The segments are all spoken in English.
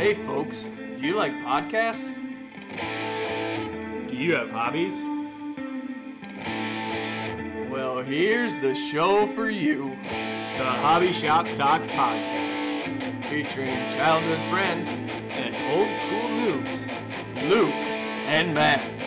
Hey, folks, do you like podcasts? Do you have hobbies? Well, here's the show for you, The Hobby Shop Talk Podcast featuring childhood friends and old school noobs. Luke and Matt.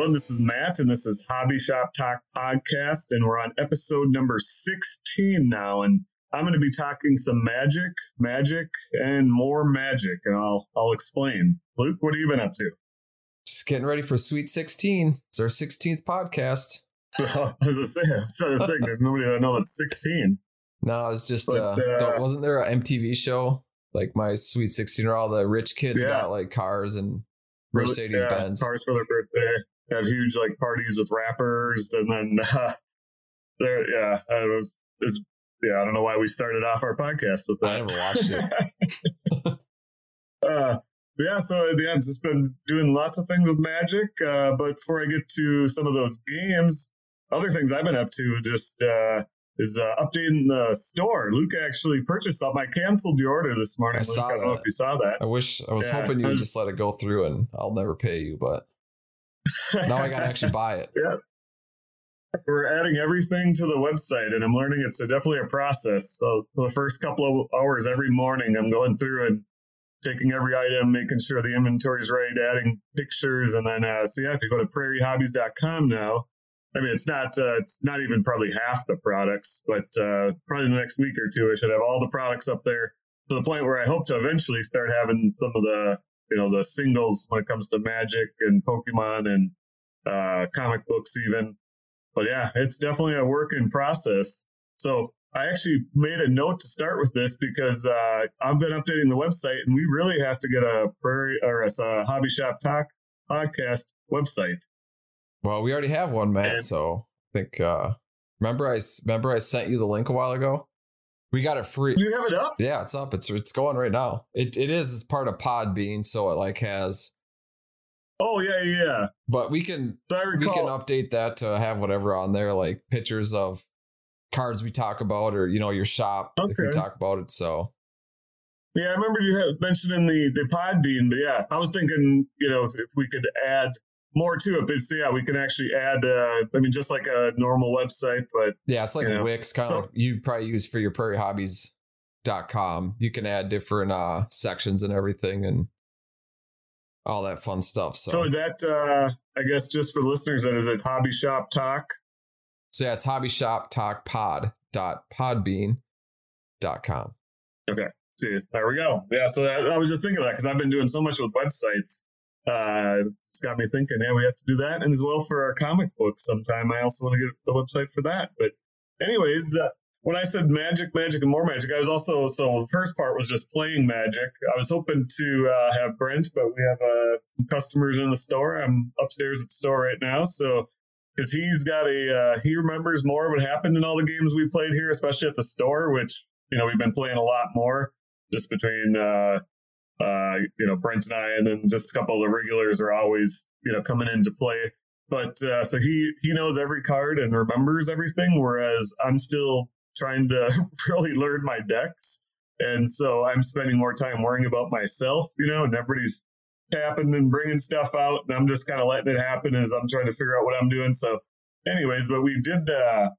Everyone. This is Matt, and this is Hobby Shop Talk Podcast, and we're on episode number 16 now. And I'm going to be talking some magic, magic, and more magic, and I'll I'll explain. Luke, what have you been up to? Just getting ready for Sweet 16. It's our 16th podcast. As I say, I was trying to think. There's nobody that knows it's 16. No, it's just, But, uh, uh, wasn't there an MTV show? Like my Sweet 16 where all the rich kids Yeah. got like cars and Mercedes Yeah, Benz. cars for their birthday. Have huge like parties with rappers, and then uh, there, yeah, it was, is yeah. I don't know why we started off our podcast with that. I never watched it. uh, yeah, so yeah, I've just been doing lots of things with Magic. Uh, but before I get to some of those games, other things I've been up to just uh, is uh, updating the store. Luke actually purchased something. I canceled the order this morning. I Luke. saw I don't know that. if you saw that. I wish I was Yeah, hoping you I would just let it go through and I'll never pay you, but now I got to actually buy it. Yeah. We're adding everything to the website, and I'm learning it's a, definitely a process. So the first couple of hours every morning, I'm going through and taking every item, making sure the inventory's right, adding pictures, and then uh, so yeah, if you go to prairiehobbies.com now, I mean it's not uh, it's not even probably half the products, but uh, probably the next week or two, I should have all the products up there to the point where I hope to eventually start having some of the you know the singles when it comes to Magic and Pokemon and uh, comic books even but yeah, it's definitely a work in process. So I actually made a note to start with this because uh, I've been updating the website, and we really have to get a prairie or a, hobby shop talk podcast website. Well, we already have one, Matt. And- So I think, uh, remember I, remember I sent you the link a while ago? We got it free. You have it up? Yeah, it's up. It's it's going right now. It it is as part of Podbean, so it like has. Oh yeah, yeah. yeah. But we can So we can update that to have whatever on there, like pictures of cards we talk about, or you know your shop if we Okay. talk about it. So yeah, I remember you had mentioned in the the Podbean, but yeah, I was thinking, you know, if we could add more to it. But so yeah, we can actually add. Uh, I mean, just like a normal website, but yeah, it's like Yeah. Wix, kind of So- like you probably use for your prairie hobbies dot com. You can add different uh sections and everything and all that fun stuff. So so is that? Uh, I guess just for listeners, that is it. Hobby Shop Talk. so yeah, it's hobby shop talk pod dot podbean dot com. Okay. See, there we go. Yeah, so I, I was just thinking of that because I've been doing so much with websites. Uh, it's got me thinking, yeah, we have to do that, and as well for our comic books sometime. I also want to get a website for that. But, anyways, uh, when I said magic, magic, and more magic, I was also so the first part was just playing magic. I was hoping to uh, have Brent, but we have uh, customers in the store. I'm upstairs at the store right now, so because he's got a uh, he remembers more what happened in all the games we played here, especially at the store, which you know we've been playing a lot more just between uh, uh, you know Brent and I, and then just a couple of the regulars are always you know coming into play. But uh, so he he knows every card and remembers everything, whereas I'm still trying to really learn my decks, and so I'm spending more time worrying about myself, you know, and everybody's tapping and bringing stuff out, and I'm just kind of letting it happen as I'm trying to figure out what I'm doing. So, anyways, but we did. Uh,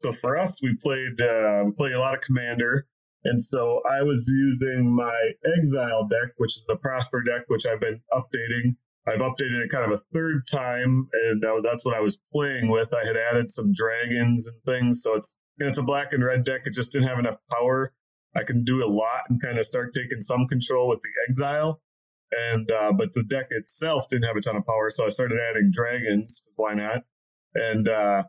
so for us, we played uh, we played a lot of Commander. And so I was using my Exile deck, which is the Prosper deck, which I've been updating. I've updated it kind of a third time, and that's what I was playing with. I had added some dragons and things, so it's it's a black and red deck. It just didn't have enough power. I can do a lot and kind of start taking some control with the Exile, and uh, but the deck itself didn't have a ton of power, so I started adding dragons. Why not? And uh,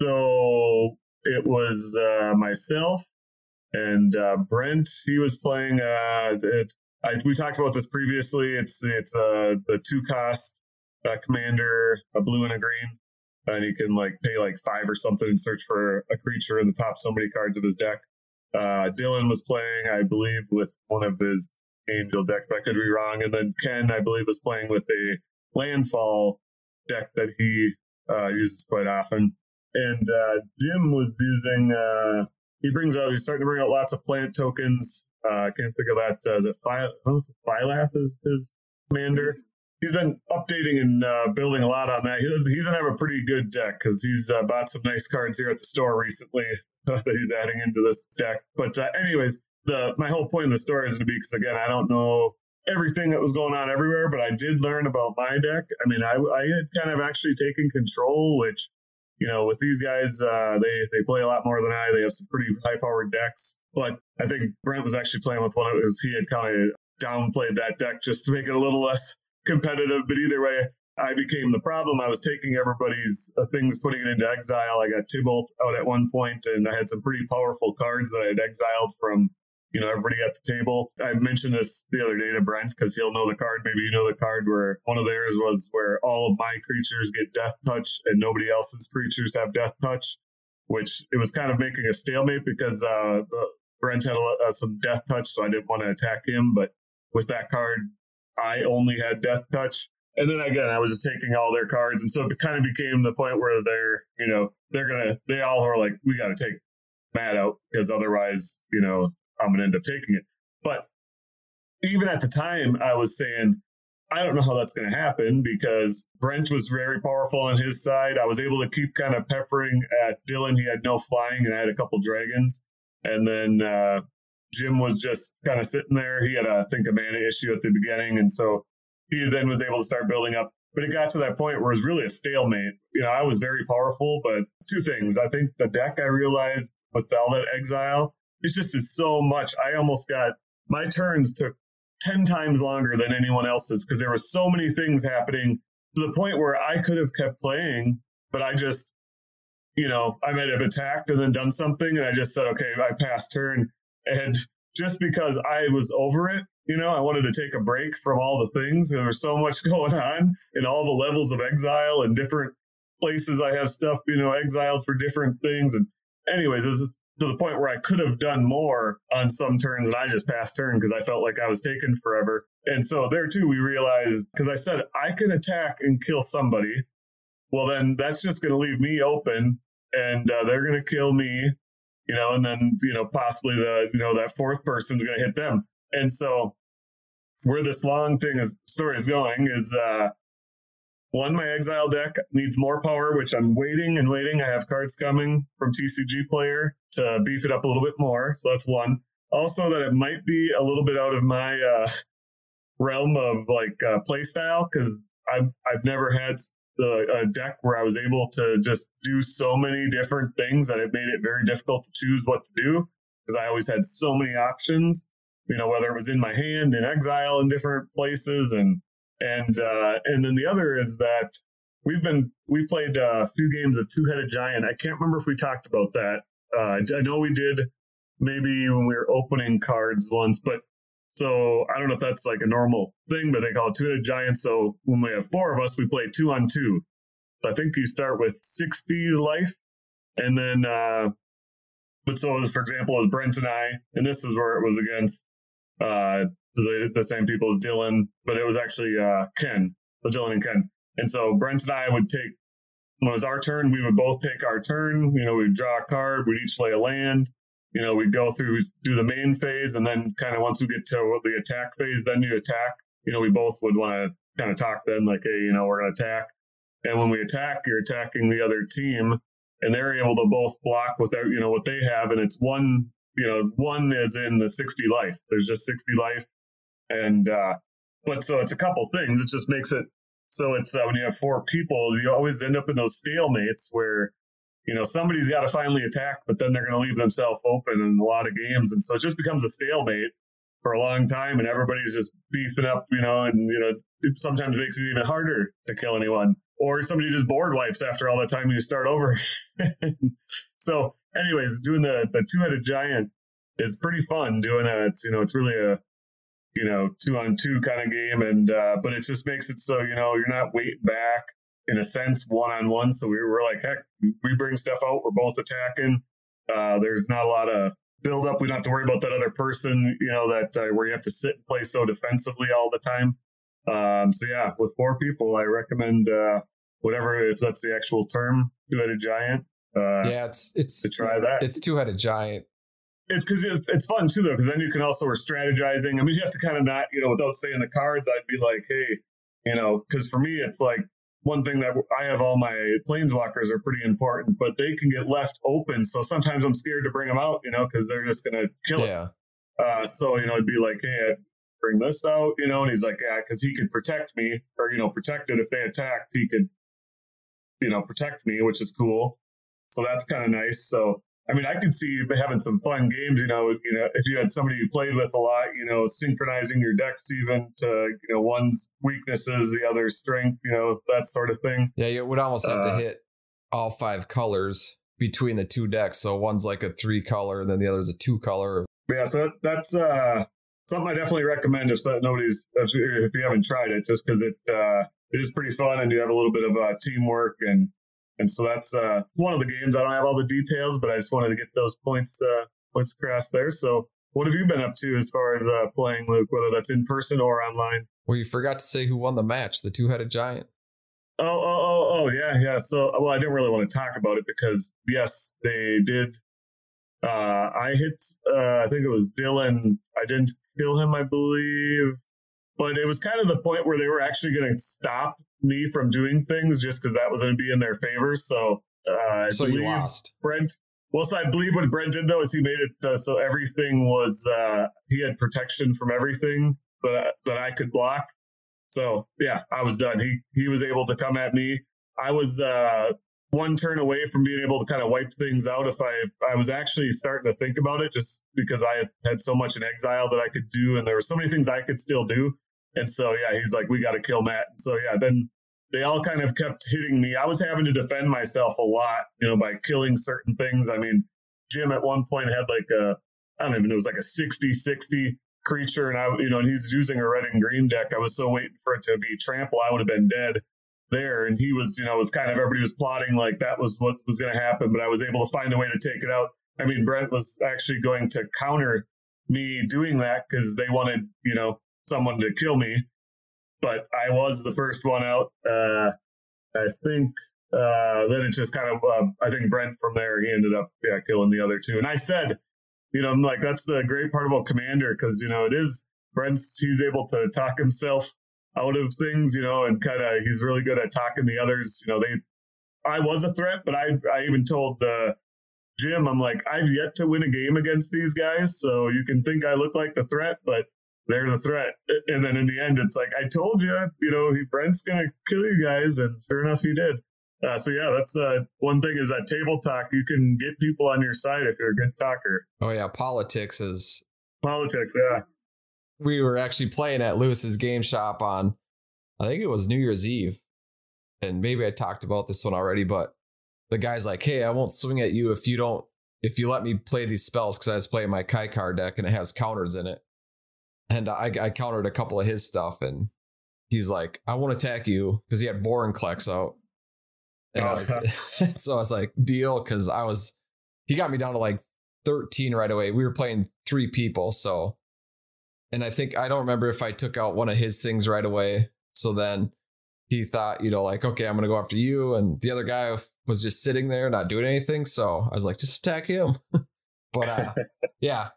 so it was uh, myself and uh, Brent. He was playing. Uh, it, I, we talked about this previously. It's it's uh, the two cost uh, commander, a blue and a green, and you can like pay like five or something and search for a creature in the top so many cards of his deck. Uh, Dylan was playing, I believe, with one of his angel decks, but I could be wrong. And then Ken, I believe, was playing with a landfall deck that he uh, uses quite often. And uh, Jim was using. Uh, he brings out. He's starting to bring out lots of plant tokens. Uh, I can't think of that. Uh, is it Phylath is his commander? He's been updating and uh, building a lot on that. He, he's gonna have a pretty good deck because he's uh, bought some nice cards here at the store recently that he's adding into this deck. But uh, anyways, the my whole point in the story is to be because again, I don't know everything that was going on everywhere, but I did learn about my deck. I mean, I, I had kind of actually taken control, which, you know, with these guys, uh, they, they play a lot more than I. They have some pretty high powered decks. But I think Brent was actually playing with one of his, he had kind of downplayed that deck just to make it a little less competitive. But either way, I became the problem. I was taking everybody's uh, things, putting it into exile. I got Tibalt out at one point, and I had some pretty powerful cards that I had exiled from you know, everybody at the table. I mentioned this the other day to Brent because he'll know the card. Maybe you know the card where one of theirs was where all of my creatures get death touch and nobody else's creatures have death touch, which it was kind of making a stalemate because uh, Brent had a, uh, some death touch, so I didn't want to attack him. But with that card, I only had death touch. And then again, I was just taking all their cards, and so it kind of became the point where they're, you know, they're gonna, they all are like, we got to take Matt out because otherwise, you know, I'm going to end up taking it. But even at the time, I was saying, I don't know how that's going to happen because Brent was very powerful on his side. I was able to keep kind of peppering at Dylan. He had no flying and I had a couple dragons. And then uh, Jim was just kind of sitting there. He had, a, think, a mana issue at the beginning. And so he then was able to start building up. But it got to that point where it was really a stalemate. You know, I was very powerful, but two things. I think the deck I realized with all that exile it's just is so much. I almost got my turns took 10 times longer than anyone else's because there were so many things happening to the point where I could have kept playing, but I just, you know, I might have attacked and then done something and I just said, okay, I passed turn. And just because I was over it, you know, I wanted to take a break from all the things. There was so much going on in all the levels of exile and different places I have stuff, you know, exiled for different things. And anyways, it was to the point where I could have done more on some turns and I just passed turn because I felt like I was taking forever. And so there too, we realized because I said I can attack and kill somebody. Well, then that's just going to leave me open and uh, they're going to kill me, you know, and then, you know, possibly the, you know, that fourth person's going to hit them. And so where this long thing is story is going is, uh, one, my exile deck needs more power, which I'm waiting and waiting. I have cards coming from TCG Player to beef it up a little bit more. So that's one. Also, that it might be a little bit out of my uh, realm of like uh, play style because I've I've never had the, a deck where I was able to just do so many different things that it made it very difficult to choose what to do because I always had so many options. You know, whether it was in my hand, in exile, in different places, and and uh, and then the other is that we've been we played a few games of Two Headed Giant. I can't remember if we talked about that. Uh, I know we did maybe when we were opening cards once, but so I don't know if that's like a normal thing, but they call it Two Headed Giant. So when we have four of us, we play two on two. I think you start with 60 life, and then uh, but so for example, as Brent and I, and this is where it was against uh, the, the same people as Dylan, but it was actually uh, Ken, the Dylan and Ken. And so Brent and I would take when it was our turn, we would both take our turn. You know, we'd draw a card, we'd each lay a land. You know, we'd go through do the main phase, and then kind of once we get to the attack phase, then you attack. You know, we both would want to kind of talk then, like, hey, you know, we're gonna attack. And when we attack, you're attacking the other team, and they're able to both block with their, you know, what they have, and it's one, you know, one is in the 60 life. There's just 60 life, and, uh, but so it's a couple things. It just makes it so it's uh, when you have four people, you always end up in those stalemates where, you know, somebody's got to finally attack, but then they're going to leave themselves open in a lot of games. And so it just becomes a stalemate for a long time and everybody's just beefing up, you know, and, you know, it sometimes makes it even harder to kill anyone. Or somebody just board wipes after all the time you start over. so, anyways, doing the, the two headed giant is pretty fun doing it. It's, you know, it's really a, you know, two on two kind of game. And, uh, but it just makes it so, you know, you're not waiting back in a sense one on one. So we were like, heck, we bring stuff out. We're both attacking. Uh, there's not a lot of build up. We don't have to worry about that other person, you know, that uh, where you have to sit and play so defensively all the time. Um, so yeah, with four people, I recommend, uh, whatever if that's the actual term, two-headed giant. Uh, yeah, it's it's to try that. It's two-headed giant. It's because it's fun too, though, because then you can also we're strategizing. I mean, you have to kind of not, you know, without saying the cards, I'd be like, hey, you know, because for me, it's like one thing that I have all my planeswalkers are pretty important, but they can get left open. So sometimes I'm scared to bring them out, you know, because they're just gonna kill it. Yeah. Uh, so you know, it'd be like, hey, I'd bring this out, you know, and he's like, yeah, because he could protect me, or you know, protect it if they attacked, he could, you know, protect me, which is cool. So that's kind of nice. So I mean, I could see having some fun games. You know, you know, if you had somebody you played with a lot, you know, synchronizing your decks even to you know one's weaknesses, the other's strength, you know, that sort of thing. Yeah, you would almost have Uh, to hit all five colors between the two decks. So one's like a three color, and then the other's a two color. Yeah, so that's uh, something I definitely recommend if so- nobody's if you, if you haven't tried it, just because it uh, it is pretty fun and you have a little bit of uh, teamwork and and so that's uh, one of the games. I don't have all the details, but I just wanted to get those points uh, points across there. So what have you been up to as far as uh, playing, Luke? Whether that's in person or online? Well, you forgot to say who won the match, the two-headed giant. Oh, oh, oh, oh, yeah, yeah. So, well, I didn't really want to talk about it because, yes, they did. Uh, I hit, uh, I think it was Dylan. I didn't kill him, I believe, but it was kind of the point where they were actually going to stop me from doing things just because that was going to be in their favor. So, uh, So you lost. Brent. Well, so I believe what Brent did though is he made it uh, so everything was uh, he had protection from everything that that I could block. So yeah, I was done. He he was able to come at me. I was uh, one turn away from being able to kind of wipe things out. If I I was actually starting to think about it, just because I had, had so much in exile that I could do, and there were so many things I could still do. And so yeah, he's like, we got to kill Matt. And So yeah, then they all kind of kept hitting me. I was having to defend myself a lot, you know, by killing certain things. I mean, Jim at one point had like a, I don't even know, it was like a 60 60 creature, and I, you know, and he's using a red and green deck. I was so waiting for it to be trample, I would have been dead there. And he was, you know, was kind of everybody was plotting like that was what was going to happen, but I was able to find a way to take it out. I mean, Brent was actually going to counter me doing that because they wanted, you know, someone to kill me but I was the first one out. Uh, I think uh, then it just kind of, uh, I think Brent from there, he ended up yeah, killing the other two. And I said, you know, I'm like, that's the great part about Commander because, you know, it is Brent's, he's able to talk himself out of things, you know, and kind of, he's really good at talking the others. You know, they, I was a threat, but I, I even told uh, Jim, I'm like, I've yet to win a game against these guys. So you can think I look like the threat, but there's a threat. And then in the end, it's like, I told you, you know, Brent's going to kill you guys. And sure enough, he did. Uh, so yeah, that's uh, one thing is that table talk. You can get people on your side if you're a good talker. Oh yeah, politics is. Politics, yeah. We were actually playing at Lewis's game shop on, I think it was New Year's Eve, and maybe I talked about this one already, but the guy's like, "Hey, I won't swing at you if you don't, if you let me play these spells because I was playing my Kykar deck and it has counters in it." And I, I countered a couple of his stuff, and he's like, "I won't attack you" because he had Vorinclex out. And I was, so I was like, "Deal," because I was, he got me down to like 13 right away. We were playing three people, so, and I think I don't remember if I took out one of his things right away. So then he thought, you know, like, okay, I'm gonna go after you, and the other guy was just sitting there not doing anything. So I was like, just attack him. but uh, yeah,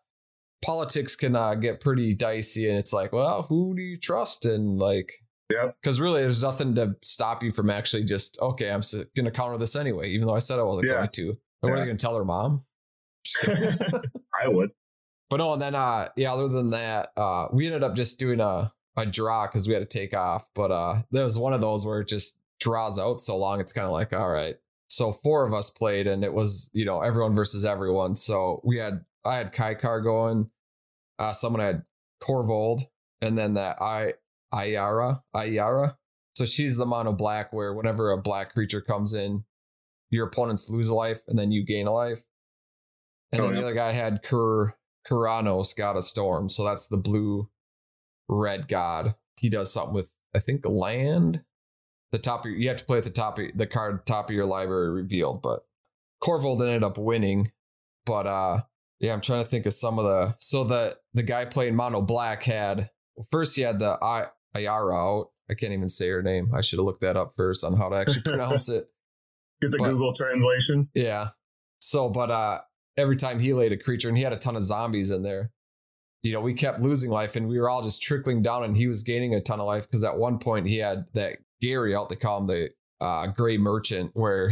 politics can uh, get pretty dicey, and it's like, well, who do you trust? And like, yeah, because really, there's nothing to stop you from actually just okay, I'm gonna counter this anyway, even though I said I wasn't Yeah. going to. But what are Yeah. you gonna tell her mom? I would. But no, and then uh yeah, other than that, uh we ended up just doing a a draw because we had to take off. But uh there was one of those where it just draws out so long, it's kind of like, all right. So four of us played and it was, you know, everyone versus everyone. So we had I had Kykar going, uh someone had Korvold, and then that I Ayara, Ayara. So she's the mono black where whenever a black creature comes in, your opponents lose a life and then you gain a life. And Oh, then the other guy had Kur Keranos, God of Storm. So that's the blue red god. He does something with I think land. The top of your, you have to play at the top of the card top of your library revealed, but Korvold ended up winning. But uh yeah, I'm trying to think of some of the so the the guy playing mono black had well, first he had the I Ayara out, I can't even say her name. I should have looked that up first on how to actually pronounce it. Get the But- Google translation. Yeah. So, but uh every time he laid a creature and he had a ton of zombies in there, you know, we kept losing life and we were all just trickling down and he was gaining a ton of life because at one point he had that Gary out to call him the uh gray merchant where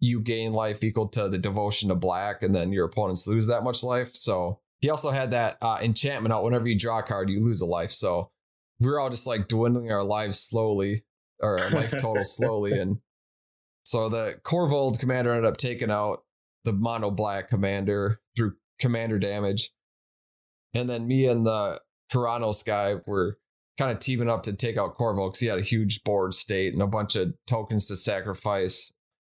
you gain life equal to the devotion to black and then your opponents lose that much life. So he also had that uh enchantment out whenever you draw a card, you lose a life. So we were all just like dwindling our lives slowly or our life total slowly and so the Korvold commander ended up taking out the mono black commander through commander damage. And then me and the Keranos guy were kind of teaming up to take out Korvold because he had a huge board state and a bunch of tokens to sacrifice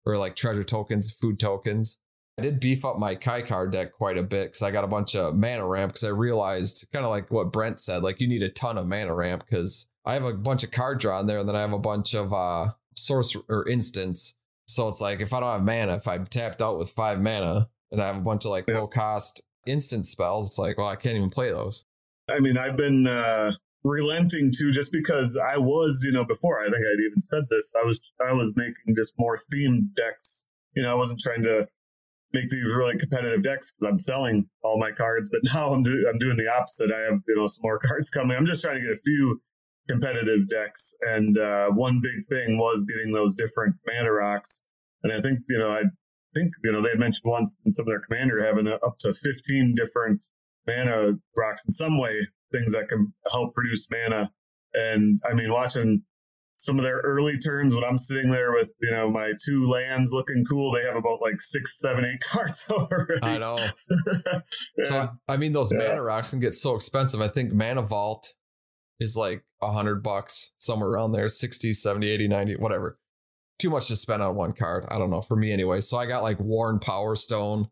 or like treasure tokens, food tokens. I did beef up my Kykar deck quite a bit because I got a bunch of mana ramp because I realized kind of like what Brent said, like you need a ton of mana ramp because I have a bunch of card draw in there and then I have a bunch of uh source or instance. So it's like if I don't have mana, if I'm tapped out with five mana and I have a bunch of like Yeah. low cost instant spells, it's like, well, I can't even play those. I mean, I've been uh, relenting to just because I was, you know, before I think I'd even said this. I was I was making just more themed decks. You know, I wasn't trying to make these really competitive decks because I'm selling all my cards. But now I'm do, I'm doing the opposite. I have you know some more cards coming. I'm just trying to get a few competitive decks, and uh, one big thing was getting those different mana rocks. And I think you know I think you know they mentioned once in some of their commander having up to 15 different mana rocks in some way, things that can help produce mana. And I mean, watching some of their early turns when I'm sitting there with, you know, my two lands looking cool, they have about like six, seven, eight cards already. I know. So I, I mean, those Yeah. mana rocks can get so expensive. I think Mana Vault is like a hundred bucks, somewhere around there, 60, 70, 80, 90, whatever. Too much to spend on one card. I don't know. For me anyway. So I got like Worn Powerstone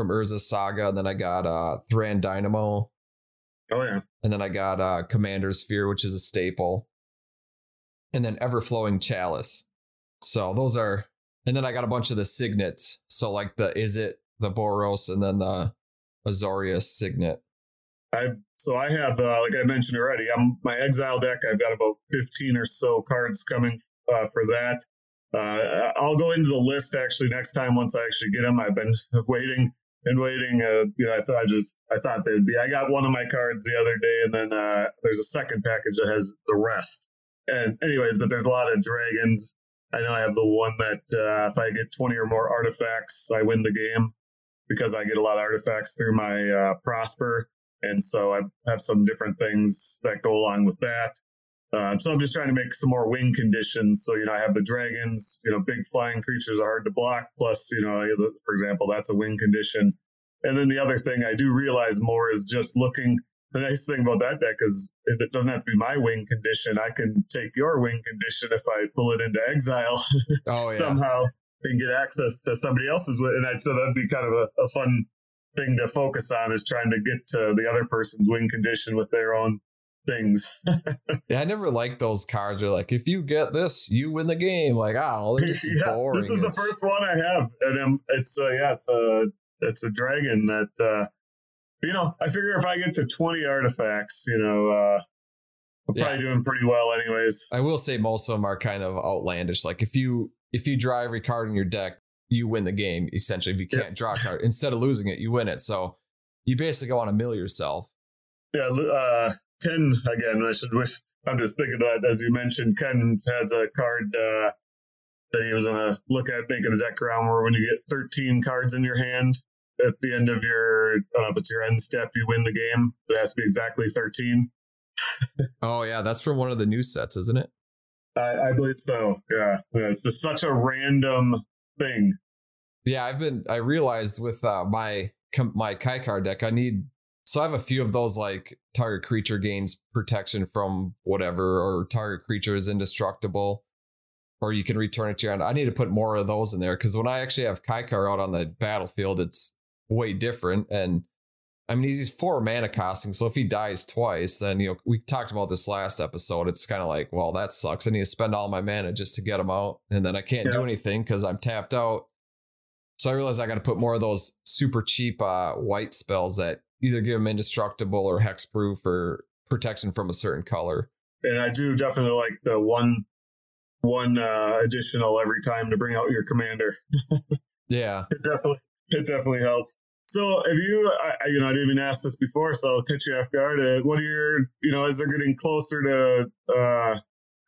from Urza Saga, and then I got uh Thran Dynamo, oh yeah. and then I got uh Commander Sphere, which is a staple. And then Everflowing Chalice. So those are and then I got a bunch of the signets. So like the Izzet, the Boros, and then the Azorius signet. I've so I have uh, like I mentioned already. I'm my exile deck. I've got about 15 or so cards coming uh, for that. Uh, I'll go into the list actually next time once I actually get them. I've been waiting and waiting. Uh, you know, I thought I just I thought they'd be. I got one of my cards the other day, and then uh, there's a second package that has the rest. And anyways, but there's a lot of dragons. I know I have the one that uh, if I get 20 or more artifacts, I win the game because I get a lot of artifacts through my uh, prosper and so I have some different things that go along with that. Uh, so I'm just trying to make some more wing conditions. So you know, I have the dragons. You know, big flying creatures are hard to block. Plus, you know, for example, that's a wing condition. And then the other thing I do realize more is just looking. The nice thing about that deck is if it doesn't have to be my wing condition. I can take your wing condition if I pull it into exile Oh yeah. somehow and get access to somebody else's. win. And I'd, so that'd be kind of a, a fun thing to focus on is trying to get to the other person's win condition with their own things. Yeah, I never liked those cards. They're like, if you get this, you win the game. Like, I don't know, they're just yeah, boring. this is the first one I have, and um, it's uh, yeah, it's a it's a dragon that uh, you know. I figure if I get to twenty artifacts, you know, uh, I'm Yeah. probably doing pretty well, anyways. I will say most of them are kind of outlandish. Like if you if you draw every card in your deck, you win the game. Essentially, if you can't draw a card, instead of losing it, you win it. So you basically want to mill yourself. Yeah, uh, Ken again. I should wish. I'm just thinking that as you mentioned, Ken has a card uh, that he was gonna look at making his deck around where when you get 13 cards in your hand at the end of your, I don't know if it's your end step, you win the game. It has to be exactly 13. Oh yeah, that's from one of the new sets, isn't it? I, I believe so. Yeah. yeah, it's just such a random thing. Yeah, I've been. I realized with uh, my com- my Kykar deck, I need. So I have a few of those like target creature gains protection from whatever, or target creature is indestructible, or you can return it to your end. I need to put more of those in there because when I actually have Kykar out on the battlefield, it's way different. And I mean, he's four mana costing, so if he dies twice, then you know we talked about this last episode. It's kind of like, well, that sucks. I need to spend all my mana just to get him out, and then I can't do anything because I'm tapped out. So I realized I got to put more of those super cheap uh, white spells that either give them indestructible or hexproof or protection from a certain color. and I do definitely like the one one uh, additional every time to bring out your commander. Yeah. It definitely it definitely helps. So have you, I, you know, I didn't even ask this before, so I'll catch you off guard. Uh, what are your, you know, as they're getting closer to uh,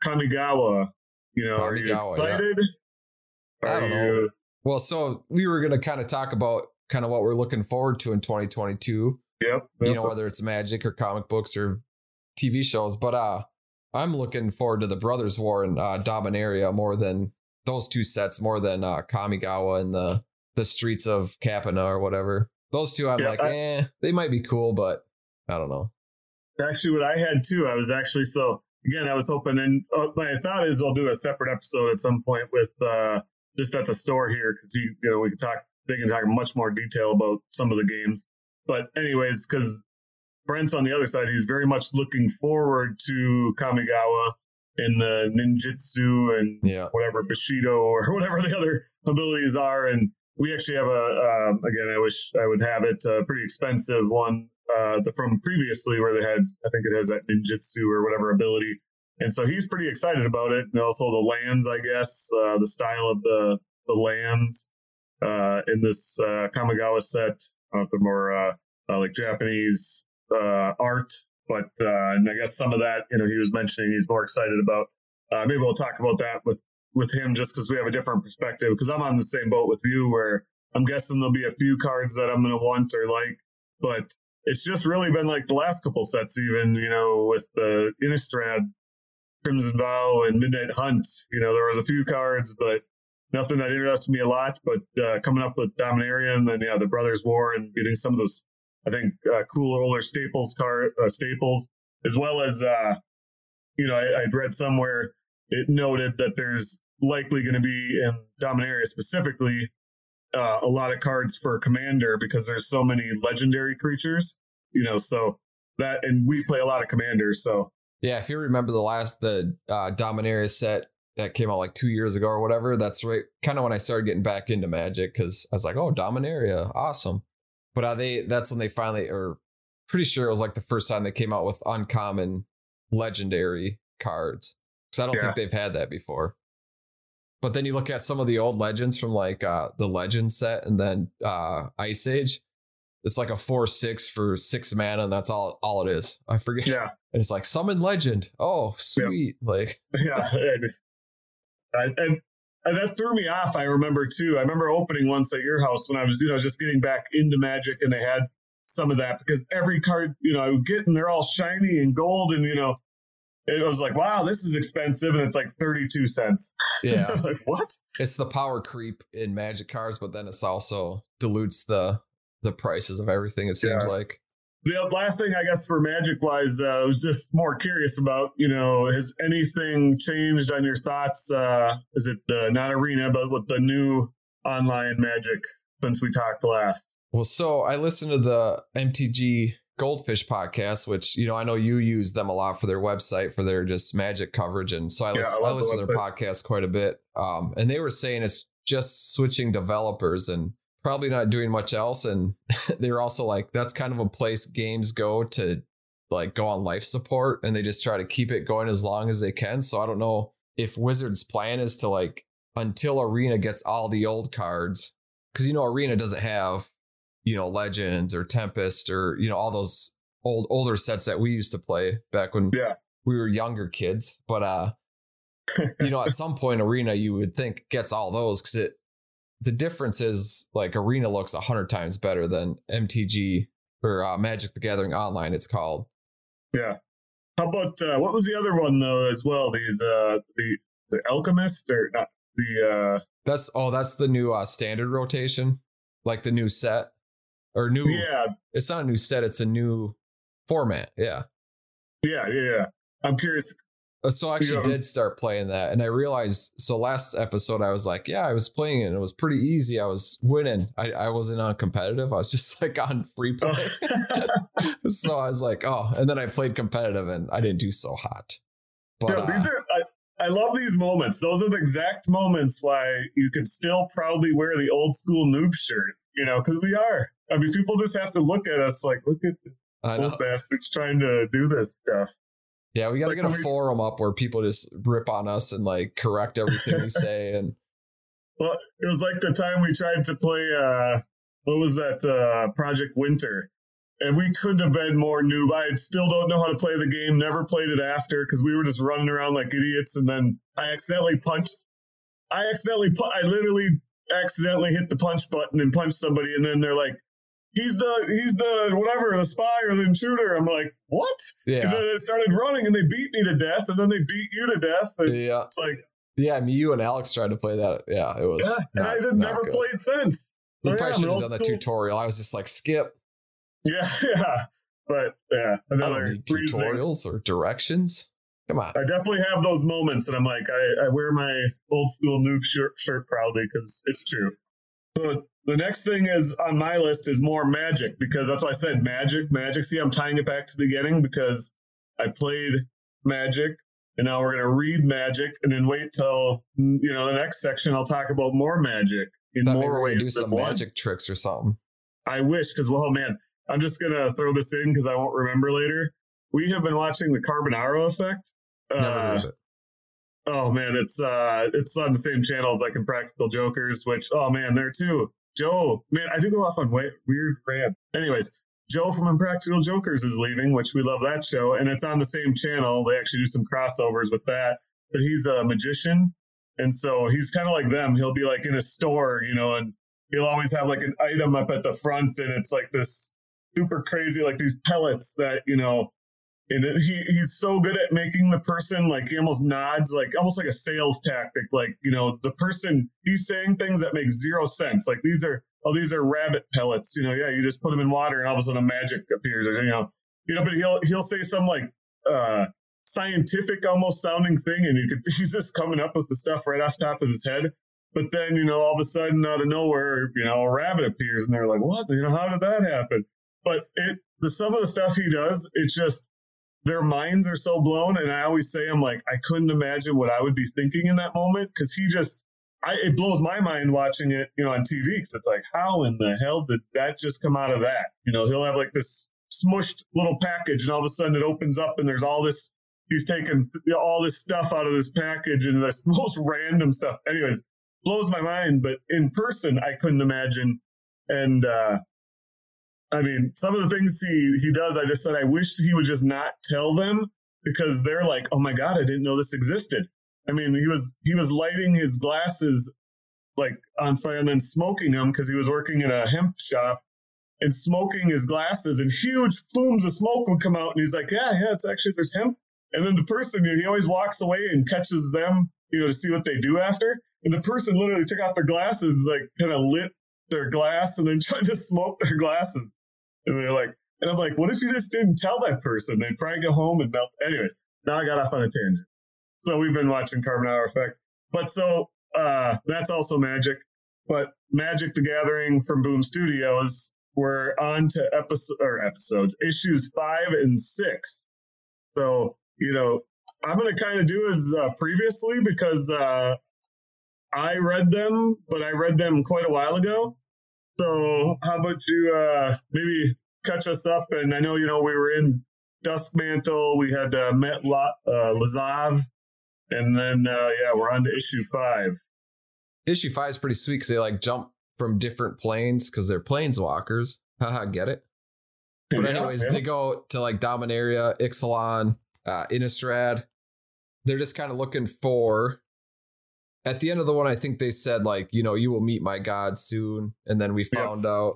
Kamigawa, you know, are you Kamigawa, yeah. excited? I don't Are know. Well, so we were going to kind of talk about kind of what we're looking forward to in 2022. Yep. You know, whether it's magic or comic books or TV shows, but uh I'm looking forward to the Brothers War and uh Dominaria more than those two sets more than uh Kamigawa and the the streets of Capenna or whatever. Those two I'm Yeah, like, I- eh, they might be cool, but I don't know. actually what I had too. I was actually so again. I was hoping, and uh, my thought is I'll do a separate episode at some point with uh, just at the store here because you you know we can talk. They can talk in much more detail about some of the games. But anyways, because Brent's on the other side, he's very much looking forward to Kamigawa and the ninjutsu and Yeah. whatever Bushido or whatever the other abilities are. And we actually have a um, again, I wish I would have it a pretty expensive one uh, the, from previously where they had I think it has that ninjutsu or whatever ability. And so he's pretty excited about it, and also the lands, I guess, uh, the style of the the lands uh, in this uh, Kamigawa set. Know if they're more uh, uh, like Japanese uh, art, but uh, and I guess some of that, you know, he was mentioning he's more excited about. Uh, maybe we'll talk about that with with him just because we have a different perspective. Because I'm on the same boat with you, where I'm guessing there'll be a few cards that I'm going to want or like, but it's just really been like the last couple sets, even you know, with the Innistrad, Crimson Vow, and Midnight Hunt. You know, there was a few cards, but nothing that interested me a lot. But uh, coming up with Dominaria and then yeah, the Brothers War and getting some of those, I think, uh, cool older staples card uh, staples, as well as uh, you know, I, I'd read somewhere it noted that there's likely going to be in Dominaria specifically uh, a lot of cards for Commander because there's so many legendary creatures. You know, so that and we play a lot of Commanders, so Yeah, if you remember the last the uh Dominaria set that came out like two years ago or whatever, that's right kind of when I started getting back into magic because I was like, oh, Dominaria, awesome. But uh, they that's when they finally or pretty sure it was like the first time they came out with uncommon legendary cards. Because I don't Yeah. think they've had that before. But then you look at some of the old legends from like uh the legend set and then uh Ice Age. It's like a four six for six mana, and that's all all it is. I forget. yeah, And it's like summon legend. Oh, sweet. Like yeah. And, and, and and that threw me off. I remember too. I remember opening once at your house when I was, you know, just getting back into Magic, and they had some of that because every card, you know, I would get and they're all shiny and gold, and you know, it was like, wow, this is expensive, and it's like thirty-two cents. yeah. like what? it's the power creep in magic cards, but then it's also dilutes the the prices of everything, it seems Yeah. like. The last thing I guess for Magic wise, uh, I was just more curious about, you know, has anything changed on your thoughts? Uh, is it the not arena, but with the new online Magic since we talked last? Well, so I listened to the MTG Goldfish podcast, which you know I know you use them a lot for their website for their just magic coverage, and so I, Yeah, lis- I I, love the listen to their podcast quite a bit. Um, and they were saying it's just switching developers and probably not doing much else. And they were also like, that's kind of a place games go to like go on life support, and they just try to keep it going as long as they can. So I don't know if Wizards' plan is to like until Arena gets all the old cards, because you know Arena doesn't have you know legends or tempest or you know all those old older sets that we used to play back when Yeah. we were younger kids but uh you know at some point arena you would think gets all those because it the difference is like arena looks a hundred times better than mtg or uh, magic the gathering online it's called Yeah. How about uh, what was the other one though as well? These uh, the the Alchemist or not the uh, that's oh that's the new uh standard rotation like the new set or new yeah it's not a new set it's a new format yeah yeah yeah. yeah. I'm curious. Uh, So I actually Yeah. did start playing that, and I realized. So last episode, I was like, "Yeah, I was playing it. and It was pretty easy. I was winning. I, I wasn't on competitive. I was just like on free play. so I was like, oh, and then I played competitive, and I didn't do so hot. But Yeah, uh, these are I, I love these moments. Those are the exact moments why you could still probably wear the old school noob shirt, you know, because we are. I mean, people just have to look at us like, look at the I know. old bastards trying to do this stuff. Yeah, we got to Like, get a forum up where people just rip on us and like correct everything we say. And Well, it was like the time we tried to play. uh What was that? uh Project Winter. And we couldn't have been more noob. I still don't know how to play the game. Never played it after because we were just running around like idiots. And then I accidentally punched. I accidentally. pu- I literally accidentally hit the punch button and punched somebody. And then they're like, "He's the he's the whatever the spy or the intruder." I'm like, "What?" And yeah, then they started running and they beat me to death. And then they beat you to death. And yeah, it's like, yeah. I mean, you and Alex tried to play that. Yeah, it was. yeah. And I have never good. played since. We probably yeah, should have done that tutorial. I was just like, skip. Yeah, yeah. But yeah, another tutorials or directions. Come on. I definitely have those moments, and I'm like, I, I wear my old school noob shirt, shirt proudly because it's true. So the next thing is on my list is more magic because that's why I said magic, magic. See, I'm tying it back to the beginning because I played magic, and now we're gonna read magic, and then wait till you know the next section. I'll talk about more magic in maybe more we're do some one. magic tricks or something. I wish, because well, man, I'm just gonna throw this in because I won't remember later. We have been watching the Carbonaro Effect. Uh, it. oh man, it's uh, it's on the same channel as like Impractical Jokers, which oh man, there too. Joe, man, I do go off on weird rant. Anyways, Joe from Impractical Jokers is leaving, which we love that show, and it's on the same channel. They actually do some crossovers with that, but he's a magician, and so he's kind of like them. He'll be like in a store, you know, and he'll always have like an item up at the front, and it's like this super crazy, like these pellets that you know. And it, he he's so good at making the person like he almost nods like almost like a sales tactic like you know the person he's saying things that make zero sense. Like these are oh these are rabbit pellets you know yeah you just put them in water and all of a sudden magic appears or you know you know but he'll he'll say some like uh scientific almost sounding thing and you could he's just coming up with the stuff right off the top of his head. But then you know all of a sudden out of nowhere you know a rabbit appears and they're like what? You know how did that happen? But it the some of the stuff he does it's just their minds are so blown and i always say i'm like i couldn't imagine what i would be thinking in that moment because he just I, it blows my mind watching it you know on tv because it's like how in the hell did that just come out of that? You know he'll have like this smushed little package and all of a sudden it opens up and there's all this he's taking all this stuff out of this package and this most random stuff. Anyways blows my mind but in person i couldn't imagine and uh I mean, some of the things he he does, I just said I wish he would just not tell them because they're like, oh my god, I didn't know this existed. I mean, he was he was lighting his glasses like on fire and then smoking them because he was working in a hemp shop and smoking his glasses and huge plumes of smoke would come out and he's like, yeah, yeah, it's actually there's hemp. And then the person, you know, he always walks away and catches them, you know, to see what they do after. And the person literally took off their glasses, like kind of lit their glass and then tried to smoke their glasses. And they're like, and I'm like, what if you just didn't tell that person? They'd probably go home and melt. Anyways, now I got off on a tangent. So we've been watching Carbonaro Effect. But so uh, that's also magic. But Magic the Gathering from Boom Studios, we're on to episode or episodes, issues five and six. So, you know, I'm going to kind of do as uh, previously because uh, I read them, but I read them quite a while ago. So how about you uh, maybe catch us up? And I know, you know, we were in Duskmantle. We had uh, met La- uh, Lazav. And then, uh, yeah, we're on to issue five. Issue five is pretty sweet because they like jump from different planes because they're planeswalkers. Haha, get it? But Yeah, anyways, yeah. they go to like Dominaria, Ixalan, uh, Innistrad. They're just kind of looking for. At the end of the one, I think they said like, you know, you will meet my god soon, and then we found out.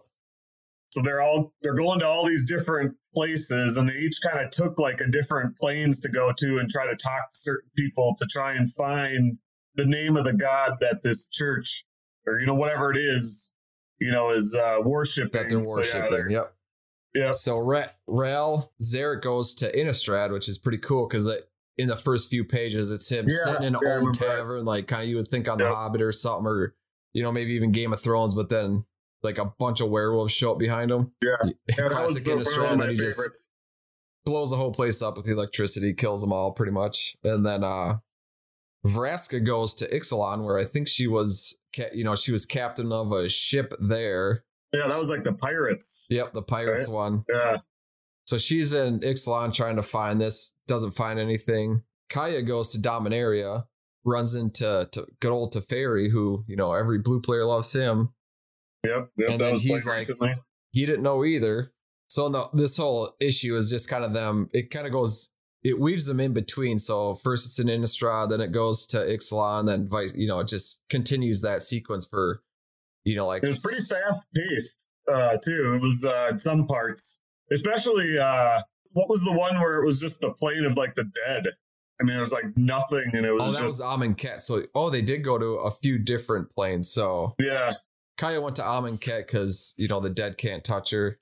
So they're all they're going to all these different places, and they each kind of took like a different planes to go to and try to talk to certain people to try and find the name of the god that this church or you know whatever it is, you know, is uh, worshiping. that they're So, yeah, worshiping. they're- yep. Yeah. So Ra- Ral Zarek goes to Innistrad, which is pretty cool because in the first few pages, it's him Yeah, sitting in an yeah, old tavern, like kind of you would think on Yep. The Hobbit or something, or you know maybe even Game of Thrones, but then like a bunch of werewolves show up behind him. Yeah. Yeah, Classic Innistrad, and then he just blows the whole place up with electricity, kills them all pretty much. And then uh Vraska goes to Ixalan, where I think she was, you know, she was captain of a ship there. Yeah, that was like the pirates. Yep, the pirates one. Yeah. So she's in Ixalan trying to find this, doesn't find anything. Kaya goes to Dominaria, runs into to good old Teferi, who, you know, every blue player loves him. Yep. yep And that then was he's like- recently. He didn't know either. So no, this whole issue is just kind of them. It kind of goes, it weaves them in between. So first it's in Innistrad, then it goes to Ixalan, then vice, you know, it just continues that sequence for, you know, like It was pretty fast paced, uh, too. It was uh, in some parts, especially uh, what was the one where it was just the plane of like the dead? I mean, it was like nothing, and it was Oh, that just was Amonkhet. So, oh, they did go to a few different planes. So yeah, Kaya went to Amonkhet because you know the dead can't touch her.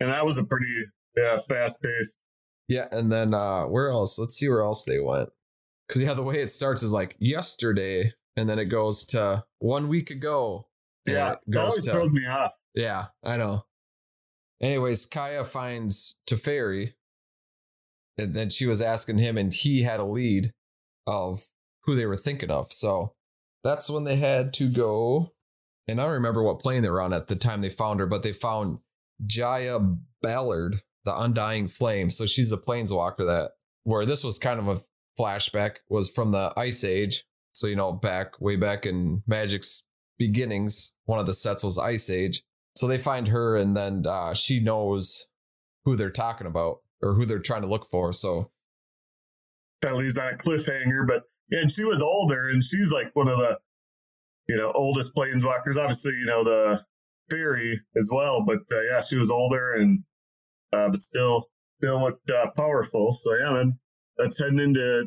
and that was a pretty yeah fast paced. Yeah, and then uh where else? Let's see where else they went. Because yeah, the way it starts is like yesterday, and then it goes to one week ago. Yeah, it that goes always to throws me off. yeah, I know. Anyways, Kaya finds Teferi, and then she was asking him, and he had a lead of who they were thinking of. So that's when they had to go. And I don't remember what plane they were on at the time they found her, but they found Jaya Ballard, the Undying Flame. So she's the planeswalker that, where this was kind of a flashback, was from the Ice Age. So, you know, back, way back in Magic's beginnings, one of the sets was Ice Age. So they find her, and then uh, she knows who they're talking about or who they're trying to look for. So, That leaves on a cliffhanger, but yeah, and she was older, and she's like one of the you know oldest planeswalkers. Obviously, you know the fairy as well, but uh, yeah, she was older and uh, but still still looked uh, powerful. So yeah, man, that's heading into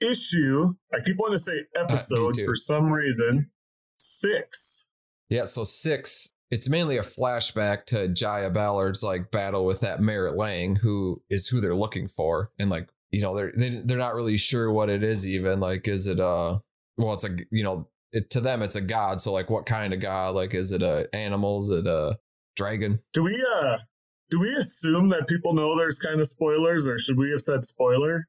issue. I keep wanting to say episode too. for some reason. Six. Yeah, so six, it's mainly a flashback to Jaya Ballard's like battle with that Merritt Lang, who is who they're looking for. And like, you know, they're they, they're not really sure what it is even. Like, is it a well, it's a you know, it, to them it's a god. So like what kind of god? Like is it a animal? Is it a dragon? Do we uh do we assume that people know there's kind of spoilers, or should we have said spoiler?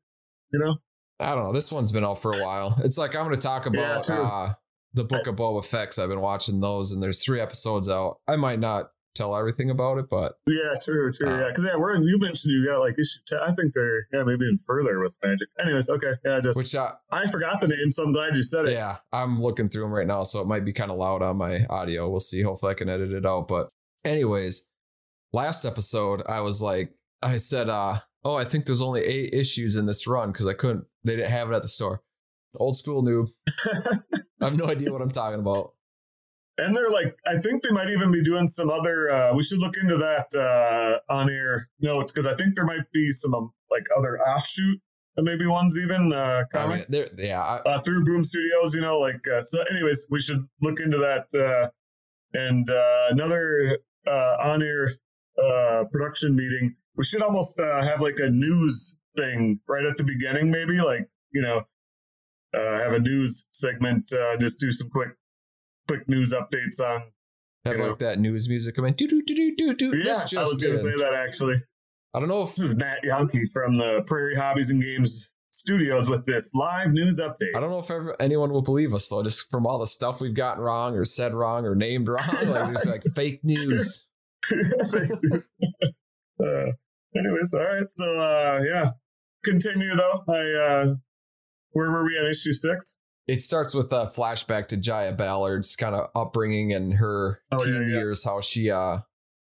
You know. I don't know. This one's been out for a while. It's like I'm gonna talk about true. uh the book of Boba Fett's. I've been watching those and there's three episodes out. I might not tell everything about it, but Yeah, true, true. Uh, yeah, because yeah, we're you mentioned you got like issue. 10. I think they're yeah maybe even further with magic. Anyways, okay, yeah, just which uh, I forgot the name, so I'm glad you said it. Yeah, I'm looking through them right now, so it might be kind of loud on my audio. We'll see. Hopefully, I can edit it out. But, anyways, last episode, I was like, I said, uh, oh, I think there's only eight issues in this run because I couldn't, they didn't have it at the store. Old school noob. I have no idea what I'm talking about. And they're like, I think they might even be doing some other. Uh, we should look into that uh, on air notes because I think there might be some um, like other offshoot, maybe ones even uh, I mean, comics yeah, I, uh, through Boom Studios. You know, like uh, so. Anyways, we should look into that. Uh, and uh, another uh, on air uh, production meeting. We should almost uh, have like a news thing right at the beginning, maybe like you know, uh, have a news segment. Uh, just do some quick, quick news updates on. have you know. like that news music. Mean, do do do do do do. Yeah, This I was going to say that actually. I don't know if This is Matt Yankee from the Prairie Hobbies and Games Studios with this live news update. I don't know if ever, anyone will believe us though, just from all the stuff we've gotten wrong or said wrong or named wrong. Like just like fake news. uh, anyways, all right. So uh, yeah, continue though. I uh, where were we at issue six? It starts with a flashback to Jaya Ballard's kind of upbringing and her Oh, yeah, teen yeah. years, how she uh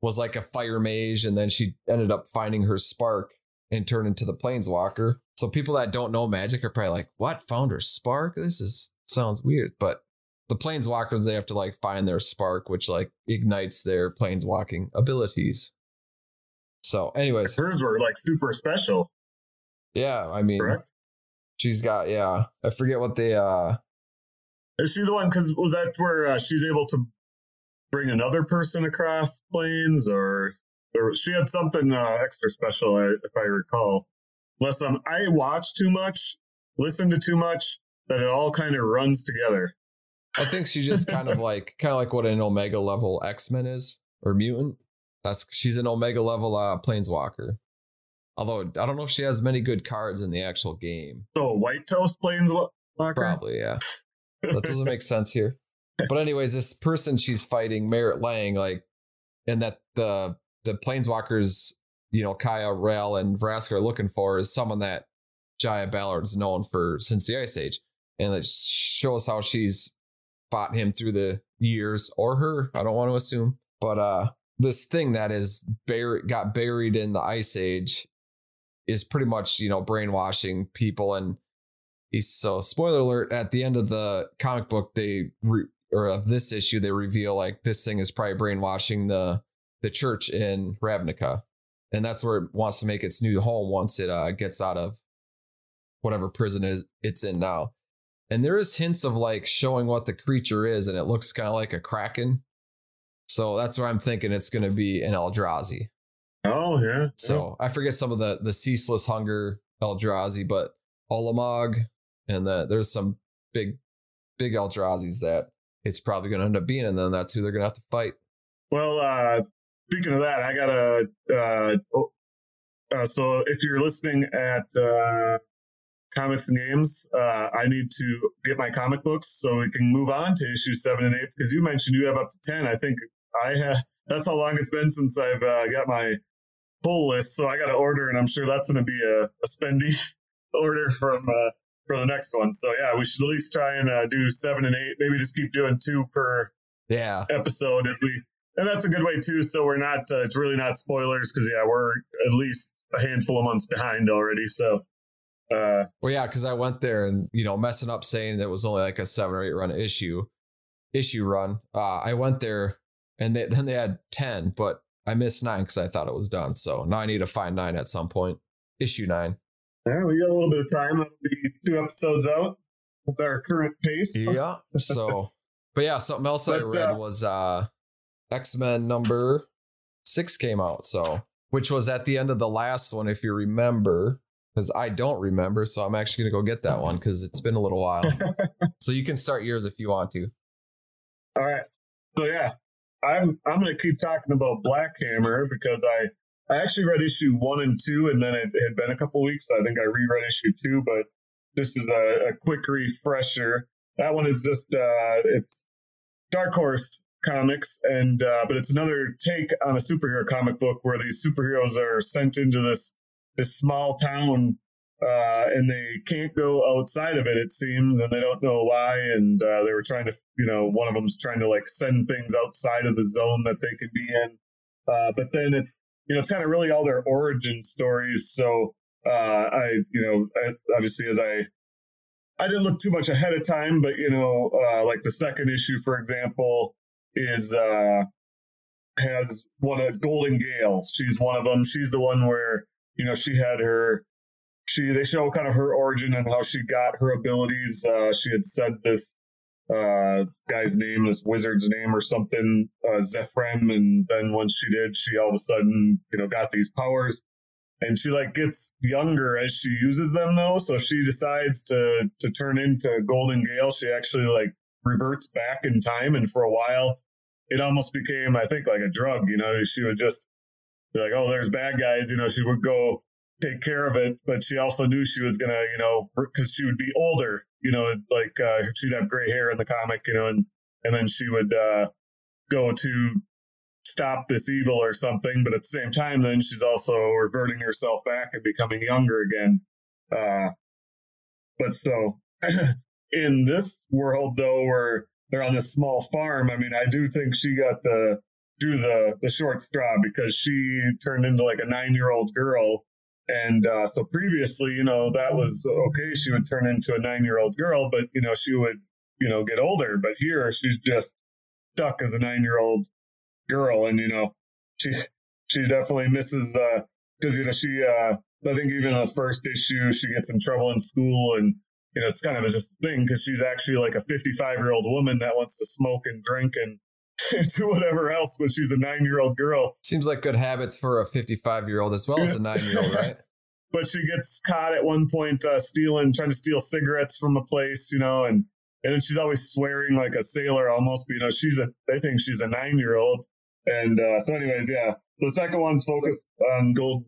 was like a fire mage and then she ended up finding her spark and turned into the planeswalker. So people that don't know magic are probably like, what found her spark? This is sounds weird. But the planeswalkers, they have to like find their spark, which like ignites their planeswalking abilities. So, anyways, Hers were like super special, yeah, I mean, correct? She's got yeah. I forget what they uh Is she the one? Because was that where uh, she's able to bring another person across planes, or, or she had something uh, extra special, if I recall. Unless um, I watch too much, listen to too much, that it all kind of runs together. I think she's just kind of like kind of like what an Omega level X Men is or mutant. That's she's an Omega level uh, planeswalker. Although I don't know if she has many good cards in the actual game. So white toast planeswalker. Probably, yeah. That doesn't make sense here. But anyways, this person she's fighting, Merritt Lang, like, and that the the planeswalkers, you know Kaya Ral and Vraska are looking for is someone that Jaya Ballard's known for since the Ice Age, and it shows how she's fought him through the years, or her. I don't want to assume, but uh, this thing that is buried got buried in the Ice Age is pretty much you know brainwashing people and. He's, so spoiler alert at the end of the comic book they re, or of this issue they reveal like this thing is probably brainwashing the the church in Ravnica and that's where it wants to make its new home once it uh, gets out of whatever prison is it's in now. And there is hints of like showing what the creature is, and it looks kind of like a kraken. So that's what I'm thinking. It's going to be an Eldrazi. Oh yeah. So I forget some of the the ceaseless hunger Eldrazi, but Ulamog, and the, there's some big big Eldrazi's that it's probably going to end up being, and then that's who they're going to have to fight. Well, uh, speaking of that, I got a. Uh, oh, uh, so if you're listening at uh, Comics and Games, uh, I need to get my comic books so we can move on to issue seven and eight. Because you mentioned you have up to ten. I think I have. That's how long it's been since I've uh, got my full list. So I got to order, and I'm sure that's going to be a, a spendy order from uh, for the next one. So yeah, we should at least try and uh, do seven and eight. Maybe just keep doing two per yeah episode as we and that's a good way too. So we're not, uh, it's really not spoilers because yeah, we're at least a handful of months behind already. So, uh, well, yeah, because I went there and you know messing up saying that was only like a seven or eight run issue, issue run. Uh, I went there and they, then they had ten, but I missed nine because I thought it was done. So now I need to find nine at some point. Issue nine. Yeah, we got a little bit of time. That'll be two episodes out with our current pace. Yeah. So, but yeah, something else but, I read uh, was uh X Men number six came out. So, which was at the end of the last one, if you remember, because I don't remember. So I'm actually gonna go get that one because it's been a little while. so you can start yours if you want to. All right. So yeah, I'm I'm gonna keep talking about Black Hammer because I I actually read issue one and two, and then it had been a couple weeks. So I think I reread issue two, but this is a, a quick refresher. That one is just uh, it's Dark Horse comics, and uh, but it's another take on a superhero comic book where these superheroes are sent into this this small town, uh, and they can't go outside of it. It seems, and they don't know why. And uh, they were trying to, you know, one of them's trying to like send things outside of the zone that they could be in. Uh, but then it's you know it's kind of really all their origin stories. So uh, I, you know, I, obviously as I I didn't look too much ahead of time, but you know, uh, like the second issue, for example, is uh has one of Golden Gail. She's one of them. She's the one where you know she had her. She they show kind of her origin and how she got her abilities. Uh, she had said this uh, guy's name, this wizard's name or something, uh, Zephrem, and then once she did, she all of a sudden you know got these powers. And she like gets younger as she uses them though, so she decides to to turn into Golden Gail. She actually like reverts back in time, and for a while it almost became, I think, like a drug. You know, she would just be like, "Oh, there's bad guys." You know, she would go take care of it, but she also knew she was gonna, you know, because she would be older. You know, like uh, she'd have gray hair in the comic, you know, and and then she would uh, go to stop this evil or something. But at the same time, then she's also reverting herself back and becoming younger again. Uh, but so in this world, though, where they're on this small farm. I mean, I do think she got the drew the the short straw because she turned into like a nine year old girl. And uh, so previously, you know, that was okay. She would turn into a nine year old girl, but you know, she would, you know, get older. But here, she's just stuck as a nine year old girl, and you know, she she definitely misses uh, you know she uh, I think even the first issue she gets in trouble in school and you know, it's kind of a just thing because she's actually like a 55 year old woman that wants to smoke and drink and do whatever else, but she's a nine year old girl. Seems like good habits for a 55 year old as well as a nine year old, right? but she gets caught at one point uh, stealing, trying to steal cigarettes from a place, you know, and and then she's always swearing like a sailor almost. But, you know, she's a they think she's a nine year old. And uh, so, anyways, yeah, the second one's focused on gold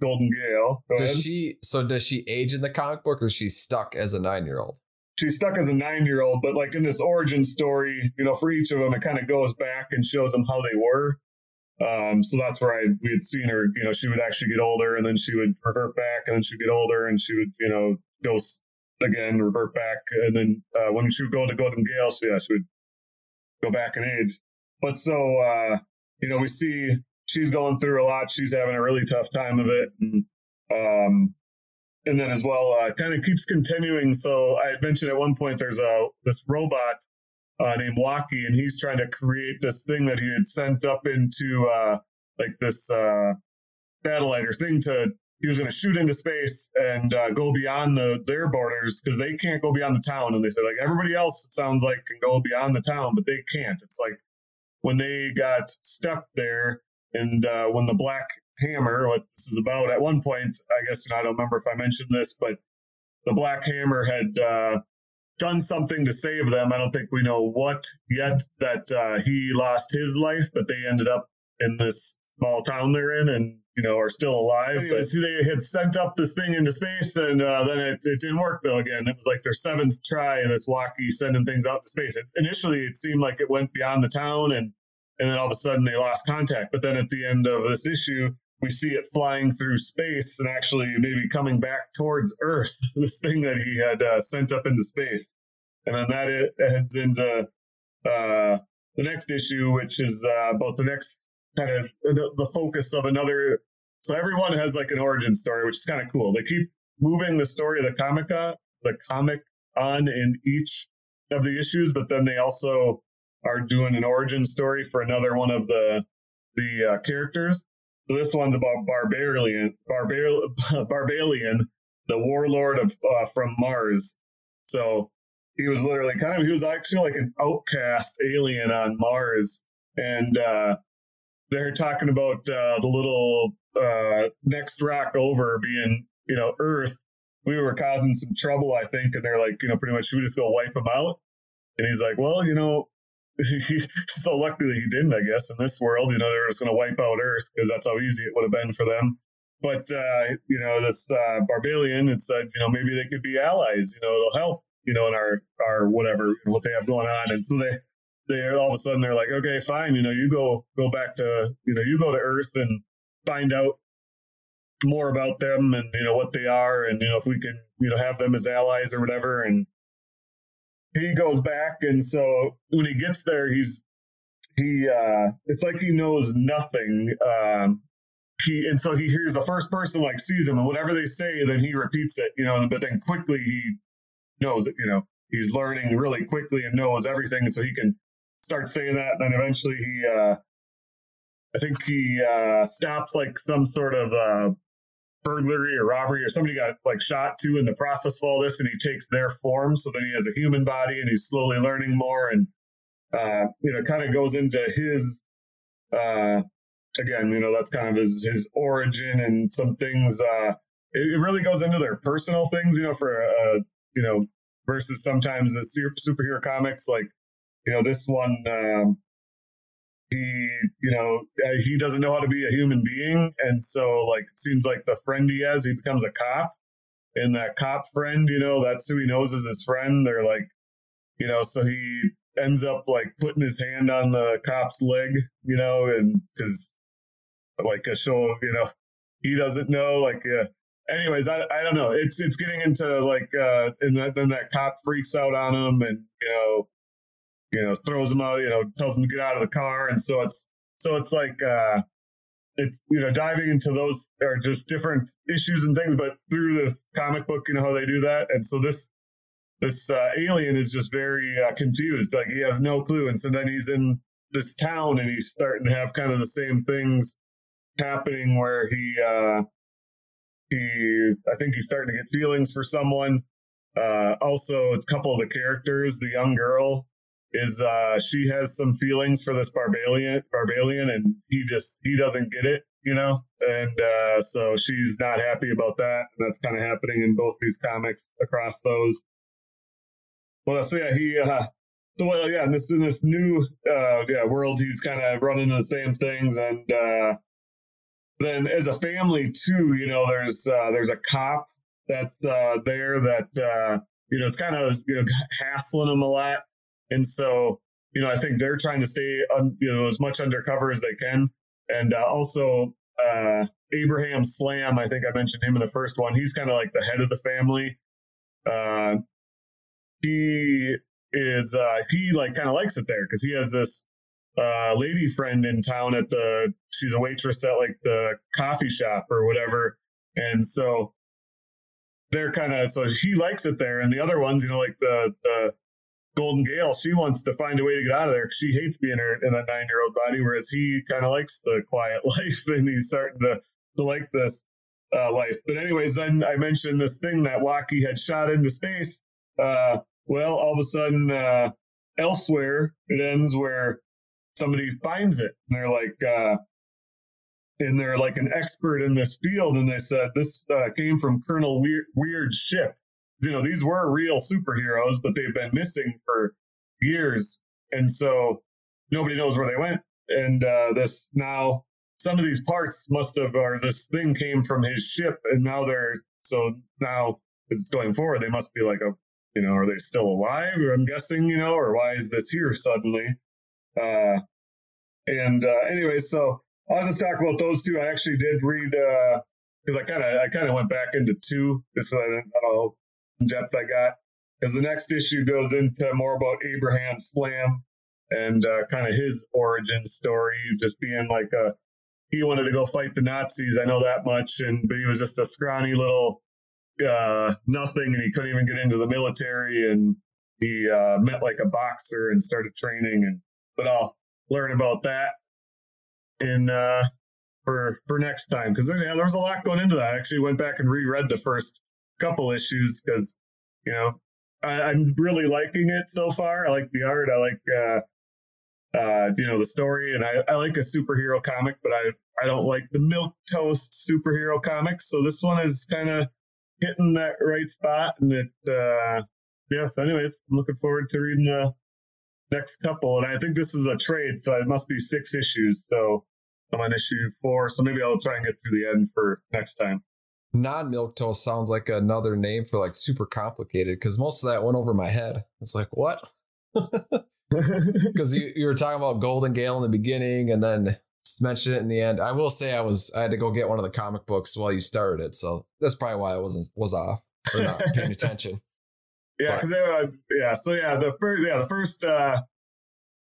Golden Gail. Go does ahead. she? So does she age in the comic book, or is she stuck as a nine year old? She's stuck as a nine year old, but like in this origin story, you know, for each of them, it kind of goes back and shows them how they were. Um, so that's where I we had seen her. You know, she would actually get older, and then she would revert back, and then she'd get older, and she would you know go again, revert back, and then uh, when she would go to Golden Gail, so yeah, she would go back in age. But so uh, you know, we see she's going through a lot. She's having a really tough time of it, and um, and then as well, uh, kind of keeps continuing. So I mentioned at one point there's a this robot uh, named Waki, and he's trying to create this thing that he had sent up into uh, like this uh, satellite or thing to. He was going to shoot into space and uh, go beyond the their borders because they can't go beyond the town. And they said like everybody else, it sounds like can go beyond the town, but they can't. It's like when they got stuck there, and uh, when the Black Hammer, what this is about, at one point, I guess know, I don't remember if I mentioned this, but the Black Hammer had uh, done something to save them. I don't think we know what yet that uh, he lost his life, but they ended up in this small town they're in and, you know, are still alive. Anyways, they had sent up this thing into space and uh, then it, it, didn't work though again. It was like their seventh try in this walkie sending things out to space. It, initially, it seemed like it went beyond the town and, and then all of a sudden they lost contact. But then at the end of this issue, we see it flying through space and actually maybe coming back towards Earth, this thing that he had uh, sent up into space. And then that it heads into uh, the next issue, which is uh, about the next kind of the, the, focus of another. So everyone has like an origin story, which is kind of cool. They keep moving the story of the comic, uh, the comic on in each of the issues, but then they also are doing an origin story for another one of the the uh, characters. This one's about Barbarian, Barbar- Barbalian, the warlord of uh, from Mars. So he was literally kind of he was actually like an outcast alien on Mars, and uh, they're talking about uh, the little uh, next rock over being you know Earth. We were causing some trouble, I think, and they're like, you know, pretty much, should we just go wipe them out? And he's like, well, you know, so luckily he didn't, I guess, in this world. You know, they were just going to wipe out Earth because that's how easy it would have been for them. But, uh, you know, this uh, Barbalian had said, you know, maybe they could be allies. You know, it'll help, you know, in our, our whatever, what they have going on. And so they, they all of a sudden they're like, okay, fine. You know, you go, go back to, you know, you go to Earth and find out more about them and, you know, what they are. And, you know, if we can, you know, have them as allies or whatever. And, he goes back, and so when he gets there, he's he uh, it's like he knows nothing. Um, he and so he hears the first person like sees him, and whatever they say, then he repeats it, you know. But then quickly he knows it, you know. He's learning really quickly and knows everything, so he can start saying that. And then eventually he, uh, I think he uh, stops like some sort of uh, burglary or robbery or somebody got like shot too in the process of all this and he takes their form. So then he has a human body and he's slowly learning more and uh, you know kind of goes into his uh, again you know that's kind of his his origin and some things uh, it, it, really goes into their personal things you know for uh, you know versus sometimes the superhero comics like you know this one um, he you know uh, he doesn't know how to be a human being. And so like it seems like the friend he has he becomes a cop. And that cop friend you know that's who he knows as his friend. They're like you know so he ends up like putting his hand on the cop's leg you know and because like a show you know he doesn't know like uh, anyways I, I don't know. It's it's getting into like uh and then that cop freaks out on him and you know you know, throws him out, you know, tells him to get out of the car. And so it's, so it's like, uh, it's, you know, diving into those are just different issues and things, but through this comic book, you know, how they do that. And so this, this, uh, alien is just very uh, confused. Like he has no clue. And so then he's in this town and he's starting to have kind of the same things happening where he, uh, he, I think he's starting to get feelings for someone. Uh, also, a couple of the characters, the young girl is uh, she has some feelings for this Barbalian, Barbalian, and he just he doesn't get it, you know, and uh, so she's not happy about that. And that's kind of happening in both these comics across those. Well, so yeah, he uh, so well, yeah, in this in this new uh, yeah world, he's kind of running the same things, and uh, then as a family too, you know, there's uh, there's a cop that's uh, there that uh, you know it's kind of you know hassling him a lot and so, you know, I think they're trying to stay, un, you know, as much undercover as they can. and uh, also uh, Abraham Slam. I think I mentioned him in the first one. He's kind of like the head of the family. Uh, he is uh, he like kind of likes it there because he has this uh, lady friend in town at the she's a waitress at like the coffee shop or whatever, and so they're kind of so he likes it there, and the other ones, you know, like the the Golden Gail, she wants to find a way to get out of there because she hates being in a nine year old body, whereas he kind of likes the quiet life and he's starting to, to like this uh, life. But, anyways, then I mentioned this thing that Waki had shot into space. Uh, well, all of a sudden, uh, elsewhere, it ends where somebody finds it and they're like, uh, and they're like an expert in this field. And they said this uh, came from Colonel Weir- Weird's ship you know, these were real superheroes, but they've been missing for years. And so nobody knows where they went. And uh, this now, some of these parts must have, or this thing came from his ship. And now they're, so now as it's going forward, they must be like a, you know, are they still alive? I'm guessing, you know, or why is this here suddenly? Uh, and uh, anyway, so I'll just talk about those two. I actually did read, because uh, I kind of I kind of went back into two. This I don't know depth I got because the next issue goes into more about Abraham Slam and uh, kind of his origin story, just being like a he wanted to go fight the Nazis. I know that much, and but he was just a scrawny little uh, nothing, and he couldn't even get into the military. And he uh, met like a boxer and started training. And but I'll learn about that in uh, for for next time because there's yeah, there's a lot going into that. I actually went back and reread the first couple issues because you know I, am really liking it so far. I like the art. I like uh, uh, you know the story, and I, I like a superhero comic, but I I don't like the milk toast superhero comics. So this one is kind of hitting that right spot, and it uh, yeah. So anyways, I'm looking forward to reading the next couple, and I think this is a trade, so it must be six issues. So I'm on issue four, so maybe I'll try and get through the end for next time non milk toast sounds like another name for like super complicated because most of that went over my head. It's like, what? Because you, you were talking about Golden Gail in the beginning and then mentioned it in the end. I will say I was I had to go get one of the comic books while you started it, so that's probably why I wasn't was off or not paying attention. Yeah, because uh, yeah, so yeah, the first yeah the first uh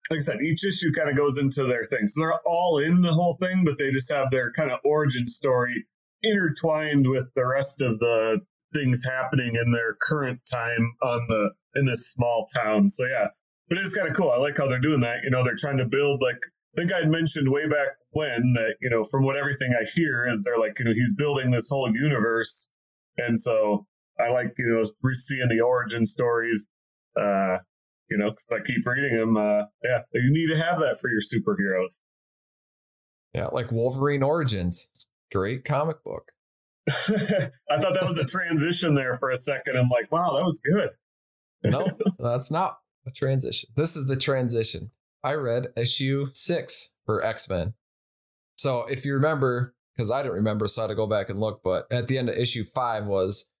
like I said, each issue kind of goes into their thing. So they're all in the whole thing, but they just have their kind of origin story intertwined with the rest of the things happening in their current time on the in this small town. So yeah, but it's kind of cool. I like how they're doing that. You know, they're trying to build like I think I mentioned way back when that you know from what everything I hear is they're like you know he's building this whole universe, and so I like you know seeing the origin stories. Uh, you know, because I keep reading them. Uh, yeah, you need to have that for your superheroes. Yeah, like Wolverine Origins great comic book. I thought that was a transition there for a second. I'm like, wow, that was good. no, that's not a transition. This is the transition. I read issue six for X Men. So if you remember, because I didn't remember, so I had to go back and look, but at the end of issue five was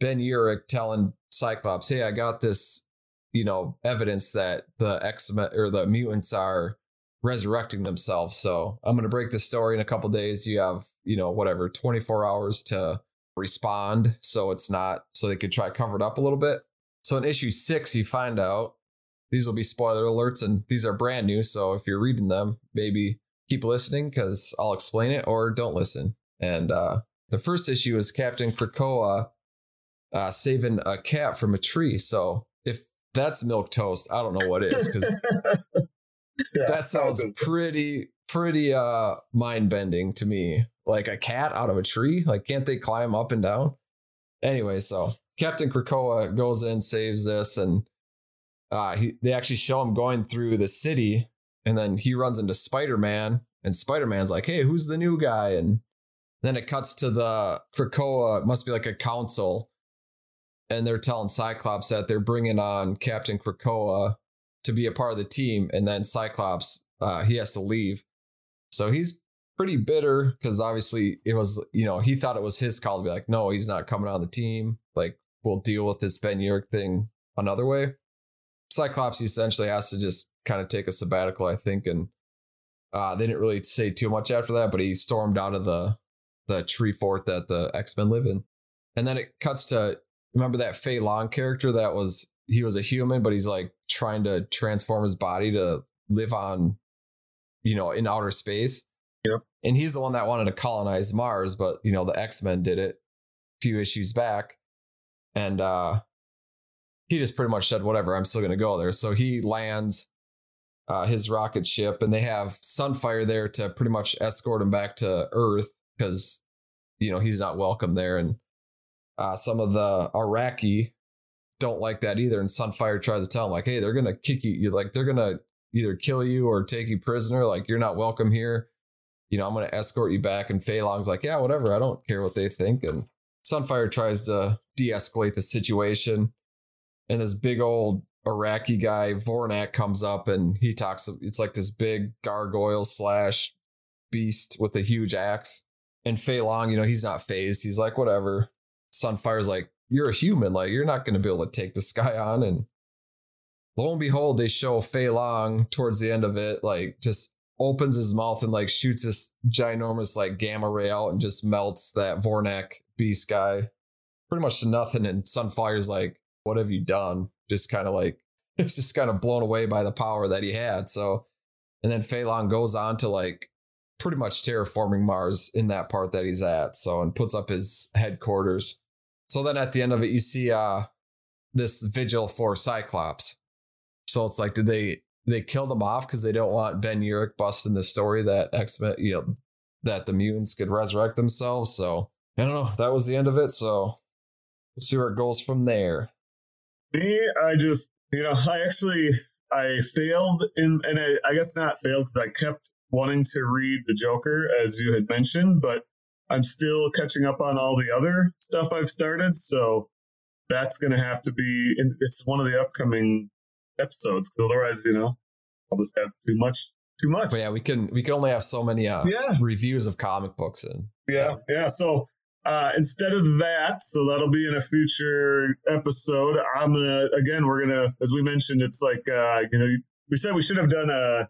Ben Urich telling Cyclops, hey, I got this, you know, evidence that the X Men or the mutants are resurrecting themselves. So I'm going to break the story in a couple days. You have, you know, whatever, 24 hours to respond. So it's not, so they could try cover it up a little bit. So in issue six, you find out these will be spoiler alerts and these are brand new. So if you're reading them, maybe keep listening because I'll explain it or don't listen. And uh, the first issue is Captain Krakoa uh, saving a cat from a tree. So if that's milk toast, I don't know what is because yeah, that sounds pretty pretty uh mind bending to me. Like a cat out of a tree. Like can't they climb up and down? Anyway, so Captain Krakoa goes in, saves this, and uh, he, they actually show him going through the city, and then he runs into Spider Man, and Spider Man's like, "Hey, who's the new guy?" And then it cuts to the Krakoa. it Must be like a council, and they're telling Cyclops that they're bringing on Captain Krakoa to be a part of the team, and then Cyclops uh, he has to leave, so he's pretty bitter because obviously it was you know he thought it was his call to be like no he's not coming on the team like we'll deal with this Ben Urich thing another way. Cyclops essentially has to just kind of take a sabbatical I think and Uh, they didn't really say too much after that, but he stormed out of the the tree fort that the X Men live in, and then it cuts to remember that Fei Long character that was he was a human, but he's like trying to transform his body to live on, you know, in outer space. Yep. And he's the one that wanted to colonize Mars, but you know the X Men did it a few issues back, and uh he just pretty much said, "Whatever, I'm still gonna go there." So he lands uh, his rocket ship, and they have Sunfire there to pretty much escort him back to Earth because you know he's not welcome there, and uh, some of the Arakkii don't like that either. And Sunfire tries to tell him like, "Hey, they're gonna kick you. You like they're gonna either kill you or take you prisoner. Like you're not welcome here. You know, I'm gonna escort you back." And Fei Long's like, "Yeah, whatever. I don't care what they think." And Sunfire tries to de-escalate the situation, and this big old Arakkii guy, Vornak, comes up and he talks. It's like this big gargoyle slash beast with a huge axe. And Fei Long, you know, he's not phased. He's like, whatever. Sunfire's like, you're a human. Like, you're not going to be able to take this guy on. And lo and behold, they show Fei Long towards the end of it, like, just opens his mouth and like shoots this ginormous like gamma ray out and just melts that Vornak beast guy pretty much to nothing. And Sunfire's like, what have you done? Just kind of like, it's just kind of blown away by the power that he had. So, and then Fei Long goes on to like pretty much terraforming Mars in that part that he's at. So, and puts up his headquarters. So then at the end of it, you see uh this vigil for Cyclops. So it's like, did they they kill them off because they don't want Ben Urich busting the story that X Men, you know, that the mutants could resurrect themselves. So I don't know. That was the end of it. So we'll see where it goes from there. Me, I just, you know, I actually, I failed in, and I, I guess not failed because I kept wanting to read The Joker, as you had mentioned, but I'm still catching up on all the other stuff I've started. So that's going to have to be, it's one of the upcoming episodes because otherwise, you know, I'll just have too much, too much. But yeah, we can, we can only have so many uh, Yeah. reviews of comic books and Yeah, yeah. So uh, instead of that, so that'll be in a future episode. I'm gonna again, we're gonna, as we mentioned, it's like uh, you know, we said we should have done a,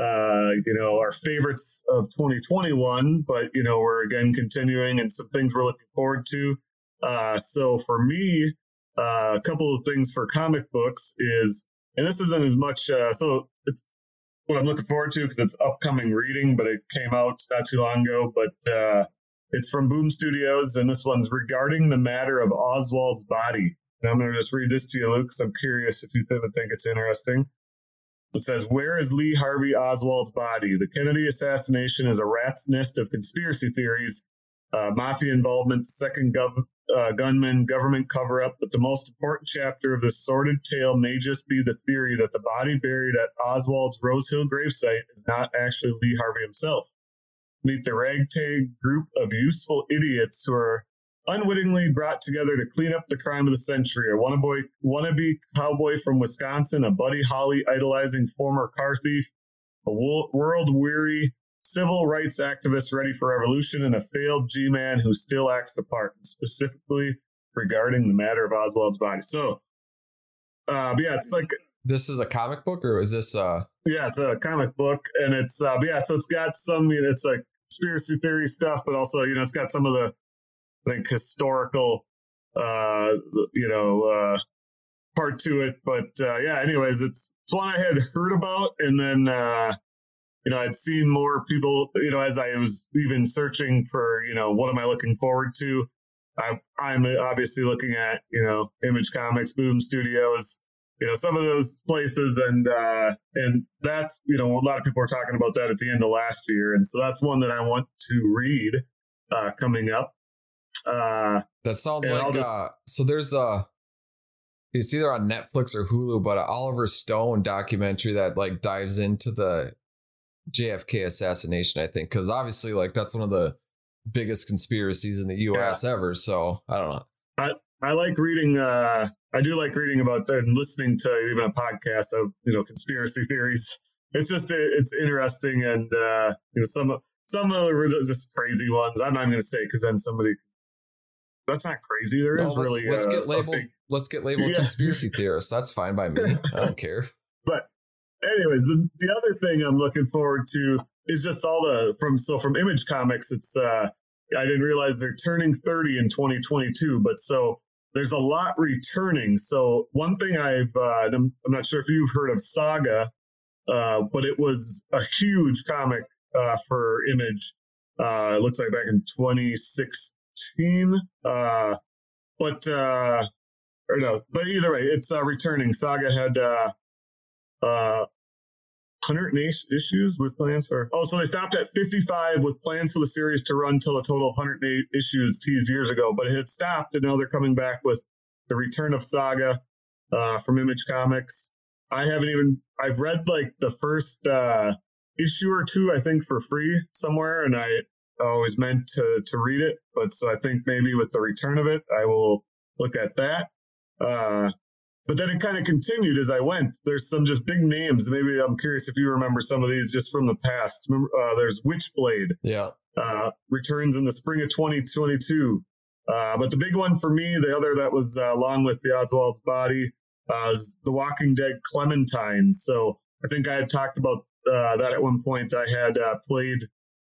uh, you know, our favorites of 2021, but you know, we're again continuing and some things we're looking forward to. Uh, so for me, uh, a couple of things for comic books is, and this isn't as much. Uh, so it's what I'm looking forward to because it's upcoming reading, but it came out not too long ago. But uh, it's from Boom Studios, and this one's regarding the matter of Oswald's body. And I'm going to just read this to you, Luke, because I'm curious if you think, would think it's interesting. It says, Where is Lee Harvey Oswald's body? The Kennedy assassination is a rat's nest of conspiracy theories, uh, mafia involvement, second gov- uh, gunman, government cover up. But the most important chapter of this sordid tale may just be the theory that the body buried at Oswald's Rose Hill gravesite is not actually Lee Harvey himself. Meet the ragtag group of useful idiots who are unwittingly brought together to clean up the crime of the century. A wannabe, wannabe cowboy from Wisconsin, a Buddy Holly idolizing former car thief, a world weary civil rights activist ready for revolution, and a failed G man who still acts the part, specifically regarding the matter of Oswald's body. So, uh, yeah, it's like this is a comic book or is this uh yeah, it's a comic book, and it's uh, yeah, so it's got some, you know, it's like conspiracy theory stuff, but also you know, it's got some of the like historical, uh, you know, uh, part to it. But uh, yeah, anyways, it's it's one I had heard about, and then uh, you know, I'd seen more people, you know, as I was even searching for, you know, what am I looking forward to. I, I'm obviously looking at, you know, Image Comics, Boom Studios, you know some of those places. And uh and that's you know a lot of people were talking about that at the end of last year. And so that's one that i want to read uh coming up. Uh that sounds like just- uh so there's a it's either on Netflix or Hulu, but an Oliver Stone documentary that like dives into the JFK assassination, I think, because obviously like that's one of the biggest conspiracies in the US ever. So I don't know. i I like reading uh i do like reading about and listening to even a podcast of you know conspiracy theories it's just it's interesting and uh you know some some of them are just crazy ones i'm not gonna say because then somebody that's not crazy There is Well, let's, really let's get labeled big- let's get labeled Yeah. conspiracy theorists. That's fine by me. I don't care. Anyways, the, the other thing I'm looking forward to is just all the from so from Image Comics. It's uh, I didn't realize they're turning 30 in 2022, but so there's a lot returning. So one thing I've uh, I'm, I'm not sure if you've heard of Saga, uh, but it was a huge comic uh, for Image. Uh, it looks like back in 2016. Uh, but uh, or no, but either way, it's returning. Saga had uh, uh, 108 issues with plans for. Oh, so they stopped at 55 with plans for the series to run till a total of 108 issues teased years ago. But it had stopped, and now they're coming back with the return of Saga uh, from Image Comics. I haven't even. I've read like the first uh, issue or two, I think, for free somewhere, and I always meant to to read it. But so I think maybe with the return of it, I will look at that. Uh, but then it kind of continued as I went. There's some just big names. Maybe I'm curious if you remember some of these just from the past. Uh, there's Witchblade. Yeah. Uh, returns in the spring of 2022. Uh, but the big one for me, the other that was uh, along with the Oswald's body, uh, is The Walking Dead Clementine. So I think I had talked about uh, that at one point. I had uh, played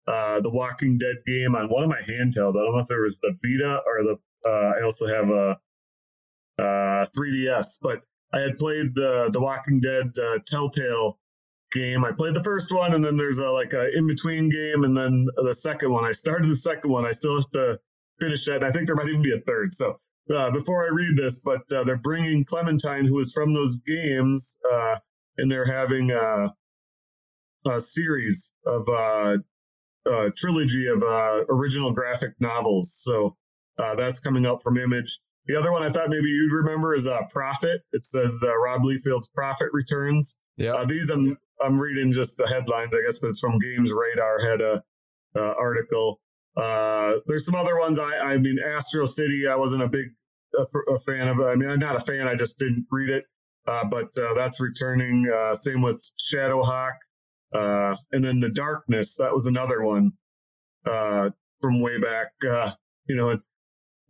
uh, the Walking Dead game on one of my handheld. I don't know if it was the Vita or the. Uh, I also have a uh, 3DS, but I had played the the Walking Dead uh, Telltale game. I played the first one, and then there's a like a in between game, and then the second one. I started the second one. I still have to finish that. And I think there might even be a third. So uh, before I read this, but uh, they're bringing Clementine, who is from those games, uh, and they're having a, a series of uh, a trilogy of uh, original graphic novels. So uh, that's coming up from Image. The other one I thought maybe you'd remember is uh, Prophet. It says uh, Rob Liefeld's Prophet returns. Yeah. Uh, these I'm I'm reading just the headlines, I guess, but it's from Games Radar had a uh, article. Uh, there's some other ones. I I mean, Astro City. I wasn't a big a, a fan of. I mean, I'm not a fan. I just didn't read it. Uh, but uh, that's returning. Uh, same with Shadowhawk. Uh, and then the Darkness. That was another one uh, from way back. Uh, you know,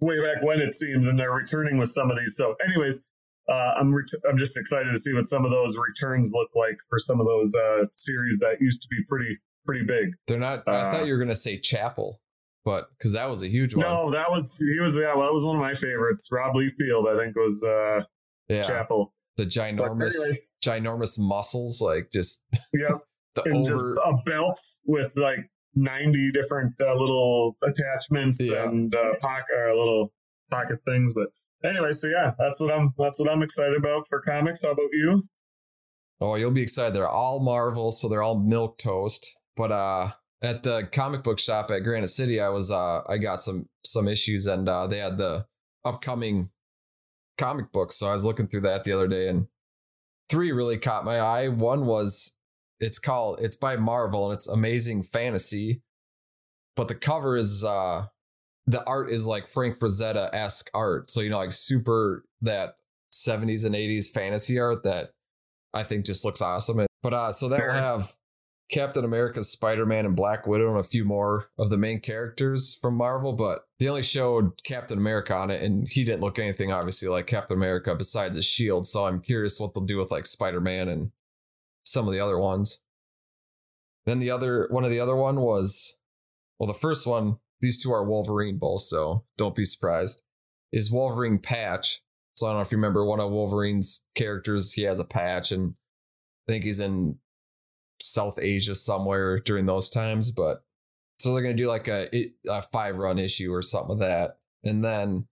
way back when it seems, and they're returning with some of these. So, anyways, uh, I'm ret- I'm just excited to see what some of those returns look like for some of those uh, series that used to be pretty pretty big. They're not. I Uh, thought you were gonna say Chapel, but because that was a huge one. No, that was he was yeah, well, that was one of my favorites. Rob Liefeld, I think, was uh, yeah, Chapel. the ginormous, anyway. ginormous muscles, like just Yeah, the and just over. a belt with like 90 different uh, little attachments Yeah. and uh, pocket uh, little pocket things. But anyway, so yeah, that's what I'm that's what I'm excited about for comics. How about you? Oh, you'll be excited. They're all Marvel, so they're all milk toast. But uh at the comic book shop at Granite City, I was uh I got some some issues and uh they had the upcoming comic books. So I was looking through that the other day and three really caught my eye. One was it's called it's by Marvel and it's Amazing Fantasy. But the cover is uh the art is like Frank Frazetta esque art. So you know, like super that 70s and 80s fantasy art that I think just looks awesome. And, but uh, so that will have Captain America, Spider Man, and Black Widow, and a few more of the main characters from Marvel. But they only showed Captain America on it, and he didn't look anything obviously like Captain America besides his shield. So I'm curious what they'll do with like Spider Man and some of the other ones. Then the other one of the other one was, well, the first one. These two are Wolverine both, so don't be surprised. Is Wolverine patch? So I don't know if you remember one of Wolverine's characters. He has a patch, and I think he's in South Asia somewhere during those times. But so they're gonna do like a, a five run issue or something of that, and then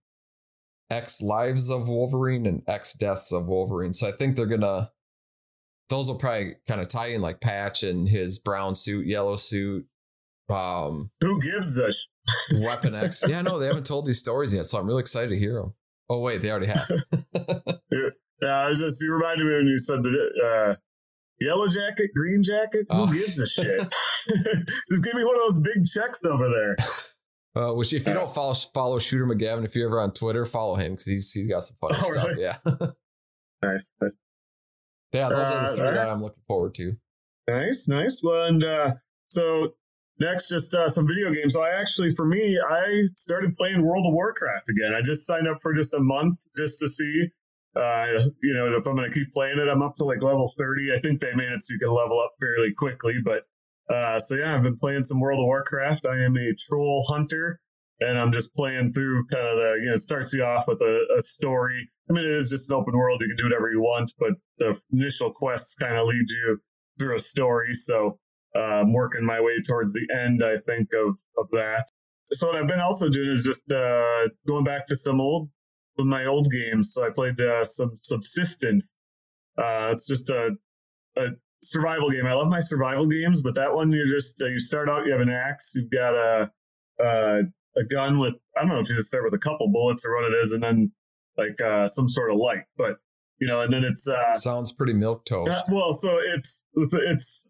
X Lives of Wolverine and X Deaths of Wolverine. So I think they're gonna those will probably kind of tie in like Patch and his brown suit, yellow suit, um, Who gives a sh- Weapon X. Yeah, no, they haven't told these stories yet, so I'm really excited to hear them. Oh wait, they already have. Yeah, I was just you reminded me when you said the uh, yellow jacket, green jacket. Who Oh. gives a shit? just give me one of those big checks over there. Uh, which if you Yeah. don't follow follow Shooter McGavin, if you're ever on Twitter, follow him because he's he's got some funny Oh, stuff. really? Yeah, Nice, nice, yeah, those are Uh, the three alright. that I'm looking forward to. nice. nice. Well, and uh, so next, just uh, some video games. So I actually, for me, I started playing World of Warcraft again. I just signed up for just a month just to see. Uh, you know, if I'm going to keep playing it, I'm up to like level 30. I think they made it so you can level up fairly quickly. But uh, so yeah, I've been playing some World of Warcraft. I am a troll hunter, and I'm just playing through kind of the you know it starts you off with a, a story. I mean, it is just an open world; you can do whatever you want, but the initial quests kind of lead you through a story. So uh, I'm working my way towards the end, I think, of of that. So what I've been also doing is just uh, going back to some old of my old games. So I played uh, some Subsistence. Uh, it's just a, a survival game. I love my survival games, but that one you just uh, you start out, you have an axe, you've got a, a a gun with I don't know if you just start with a couple bullets or what it is, and then like uh, some sort of light. But you know, and then it's uh, sounds pretty milk toast. well, so it's it's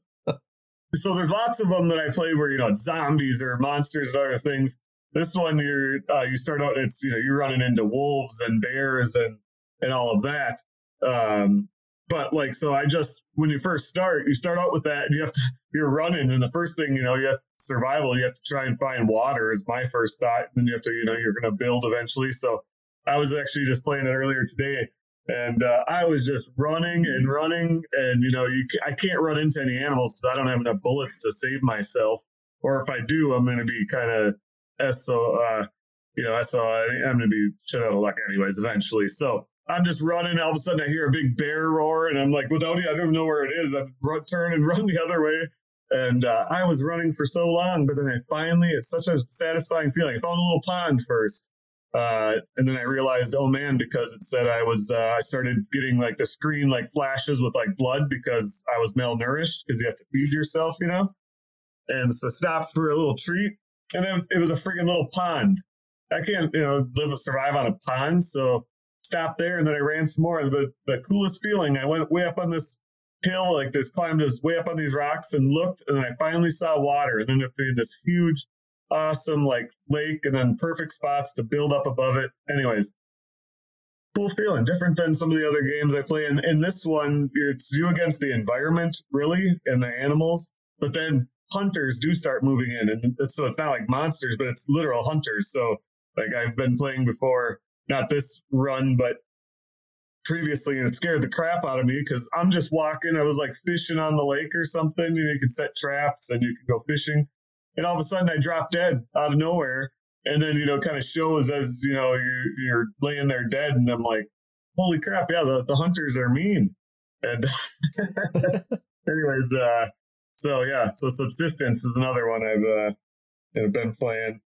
so there's lots of them that I play where you know zombies or monsters and other things. This one you're uh, you start out it's you know you're running into wolves and bears and and all of that. Um, but like so I just when you first start you start out with that and you have to you're running and the first thing you know you have survival you have to try and find water is my first thought and you have to you know you're going to build eventually so I was actually just playing it earlier today and uh, I was just running and running, and you know, you I can't run into any animals because I don't have enough bullets to save myself. Or if I do, I'm going to be kind of so uh, you know, so I'm going to be shit out of luck anyways eventually. So I'm just running. All of a sudden, I hear a big bear roar, and I'm like, without it, I don't even know where it is. I run, turn and run the other way. And uh, I was running for so long, but then I finally, it's such a satisfying feeling. I found a little pond first uh, and then I realized, oh man, because it said I was, uh, I started getting like the screen like flashes with like blood because I was malnourished because you have to feed yourself, you know? And so stopped for a little treat. And then it was a freaking little pond. I can't, you know, live or survive on a pond. So stopped there and then I ran some more. But the coolest feeling, I went way up on this hill, like this climbed this way up on these rocks and looked, and I finally saw water. And then it made this huge awesome like lake and then perfect spots to build up above it. Anyways, cool feeling, different than some of the other games I play. And in this one, it's you against the environment, really, and the animals. But then hunters do start moving in, and so it's not like monsters, but it's literal hunters. So like I've been playing before, not this run, but previously, and it scared the crap out of me because I'm just walking. I was like fishing on the lake or something. You know, you can set traps and you can go fishing and all of a sudden I drop dead out of nowhere. And then, you know, kind of shows as, you know, you're, you're laying there dead. And I'm like, holy crap. Yeah, the, the hunters are mean. And anyways, uh, so yeah, so subsistence is another one I've, uh, been playing.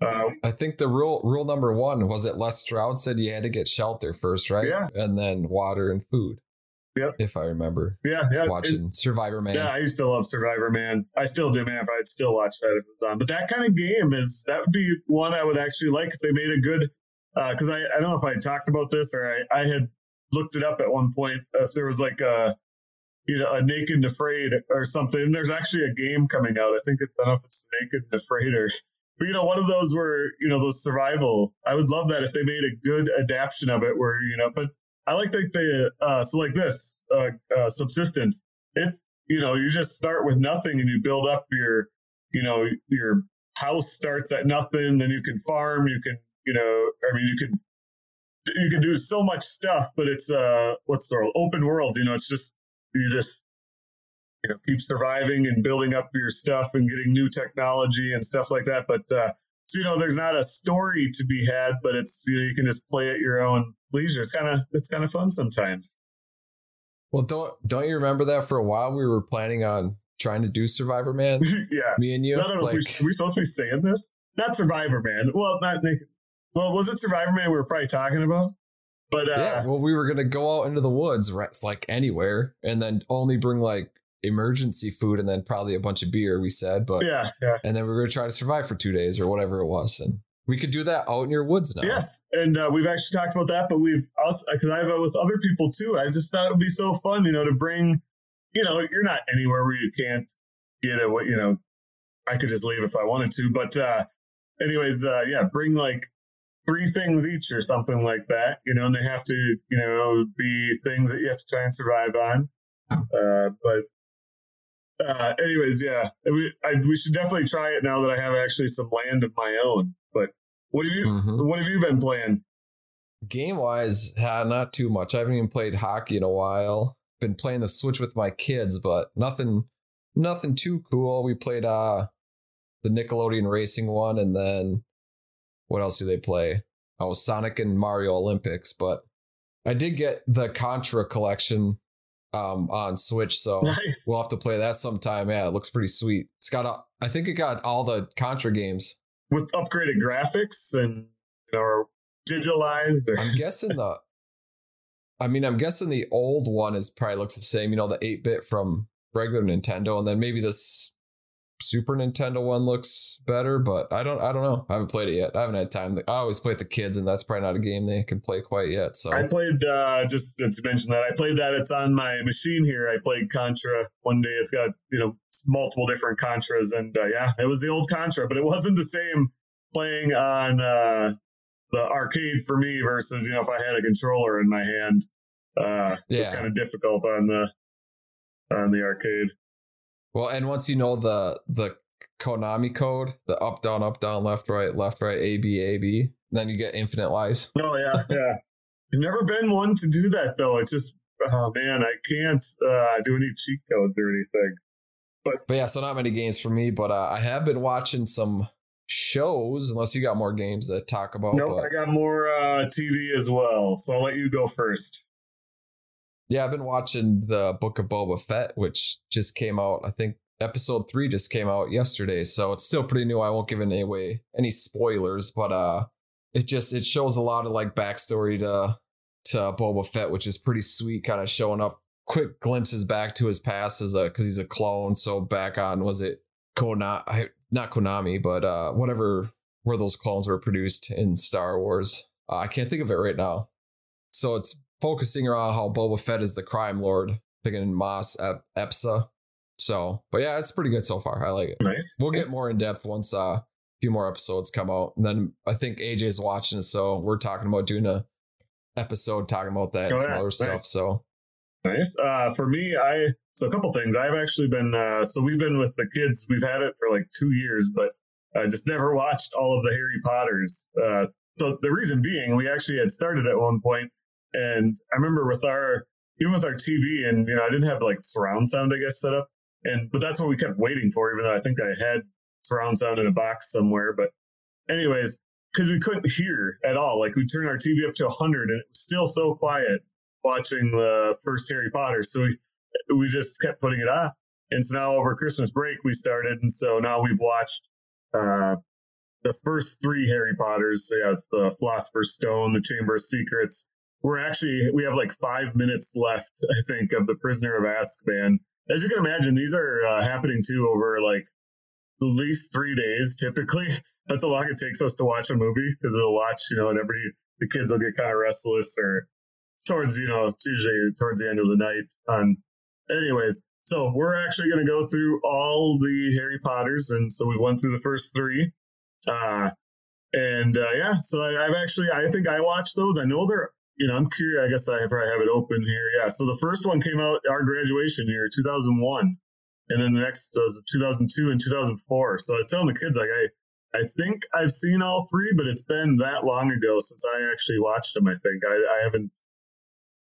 Uh, I think the rule rule number one was it Les Stroud said you had to get shelter first, right? Yeah. And then water and food. Yep. If I remember. Yeah, yeah. Watching it, Survivor Man. Yeah, I used to love Survivor Man. I still do, man. If I'd still watch that if it was on. But that kind of game is that would be one I would actually like if they made a good. Because uh, I I don't know if I talked about this or I I had looked it up at one point if there was like a you know a Naked and Afraid or something. And there's actually a game coming out. I think it's I don't know if it's Naked and Afraid or. But you know, one of those were you know those survival. I would love that if they made a good adaptation of it, where you know, but I like that they uh, so like this uh, uh, subsistence. It's you know you just start with nothing and you build up your you know your house starts at nothing. Then you can farm. You can you know I mean you can you can do so much stuff, but it's uh what's the open world. You know it's just you just you know keep surviving and building up your stuff and getting new technology and stuff like that. But uh, so, you know, there's not a story to be had, but it's you know you can just play at your own leisure. It's kind of it's kind of fun sometimes. Well, don't don't you remember that for a while we were planning on trying to do Survivor Man? yeah, me and you. No, no, no. Like, we, we supposed to be saying this? Not Survivor Man. Well, not well. Was it Survivor Man we were probably talking about? But uh, yeah, well, we were gonna go out into the woods, like anywhere, and then only bring like emergency food and then probably a bunch of beer. We said, but yeah, yeah. And then we are gonna try to survive for two days or whatever it was, and we could do that out in your woods now. Yes, and uh, we've actually talked about that, but we've also because I've uh, with other people too. I just thought it would be so fun, you know, to bring. You know, you're not anywhere where you can't get a what you know. I could just leave if I wanted to, but uh, anyways, uh, yeah, bring like three things each or something like that, you know, and they have to, you know, be things that you have to try and survive on. Uh, but uh, anyways, yeah, we, I, we should definitely try it now that I have actually some land of my own. But what have you mm-hmm. what have you been playing? Game wise, uh, not too much. I haven't even played hockey in a while. Been playing the Switch with my kids, but nothing, nothing too cool. We played uh the Nickelodeon Racing one, and then what else do they play? Oh, Sonic and Mario Olympics. But I did get the Contra collection um on Switch, so Nice. we'll have to play that sometime. Yeah, it looks pretty sweet. It's got a, I think it got all the Contra games. With upgraded graphics and or digitalized. Or, I'm guessing the. I mean, I'm guessing the old one is probably looks the same. You know, the eight bit from regular Nintendo, and then maybe this Super Nintendo one looks better. But I don't. I don't know. I haven't played it yet. I haven't had time. I always play with the kids, and that's probably not a game they can play quite yet. So I played uh, just to mention that I played that. It's on my machine here. I played Contra one day. It's got you know multiple different Contras, and uh, yeah, it was the old Contra, but it wasn't the same playing on uh, the arcade for me versus you know if I had a controller in my hand. Uh, It's kind of difficult on the on the arcade. Well, and once you know the the Konami code, the up down up down left right left right A B A B, then you get infinite lives. Oh yeah, yeah. I've never been one to do that though. It's just oh man, I can't uh, do any cheat codes or anything. But but yeah, so not many games for me, but uh, I have been watching some shows. Unless you got more games to talk about. Nope, but I got more uh, TV as well, so I'll let you go first. Yeah, I've been watching the Book of Boba Fett, which just came out. I think episode three just came out yesterday, so it's still pretty new. I won't give any away any spoilers, but uh, it just it shows a lot of like backstory to to Boba Fett, which is pretty sweet. Kind of showing up quick glimpses back to his past as a because he's a clone. So back on was it Konami? Not Konami, but uh, whatever where those clones were produced in Star Wars. Uh, I can't think of it right now. So it's focusing around how Boba Fett is the crime lord, thinking in Mos Ep- Epsa. So, but yeah, it's pretty good so far. I like it. Nice. We'll get more in depth once uh, a few more episodes come out. And then I think AJ's watching, so we're talking about doing a episode talking about that and some other stuff. So Nice. Uh, for me, I so a couple things. I've actually been uh, so we've been with the kids. We've had it for like two years, but I just never watched all of the Harry Potters. Uh, so the reason being, we actually had started at one point, and I remember with our even with our TV, and you know, I didn't have like surround sound, I guess, set up, and but that's what we kept waiting for, even though I think I had surround sound in a box somewhere. But anyways, because we couldn't hear at all, like we turned our TV up to 100, and it was still so quiet watching the first Harry Potter. So we, we just kept putting it on. And so now over Christmas break, we started. And so now we've watched uh, the first three Harry Potters. Yeah, the Philosopher's Stone, the Chamber of Secrets. We're actually, we have like five minutes left, I think, of the Prisoner of Azkaban. As you can imagine, these are uh, happening too over like at least three days typically. That's how long it takes us to watch a movie because they'll watch, you know, and every, the kids will get kind of restless or towards you know it's usually towards the end of the night on anyways so we're actually going to go through all the harry potters and so we went through the first three uh and uh yeah so I, i've actually i think i watched those i know they're you know i'm curious i guess i probably have it open here yeah so the first one came out our graduation year 2001 and then the next was 2002 and 2004 so i was telling the kids like i I think I've seen all three, but it's been that long ago since I actually watched them. I think I, I haven't,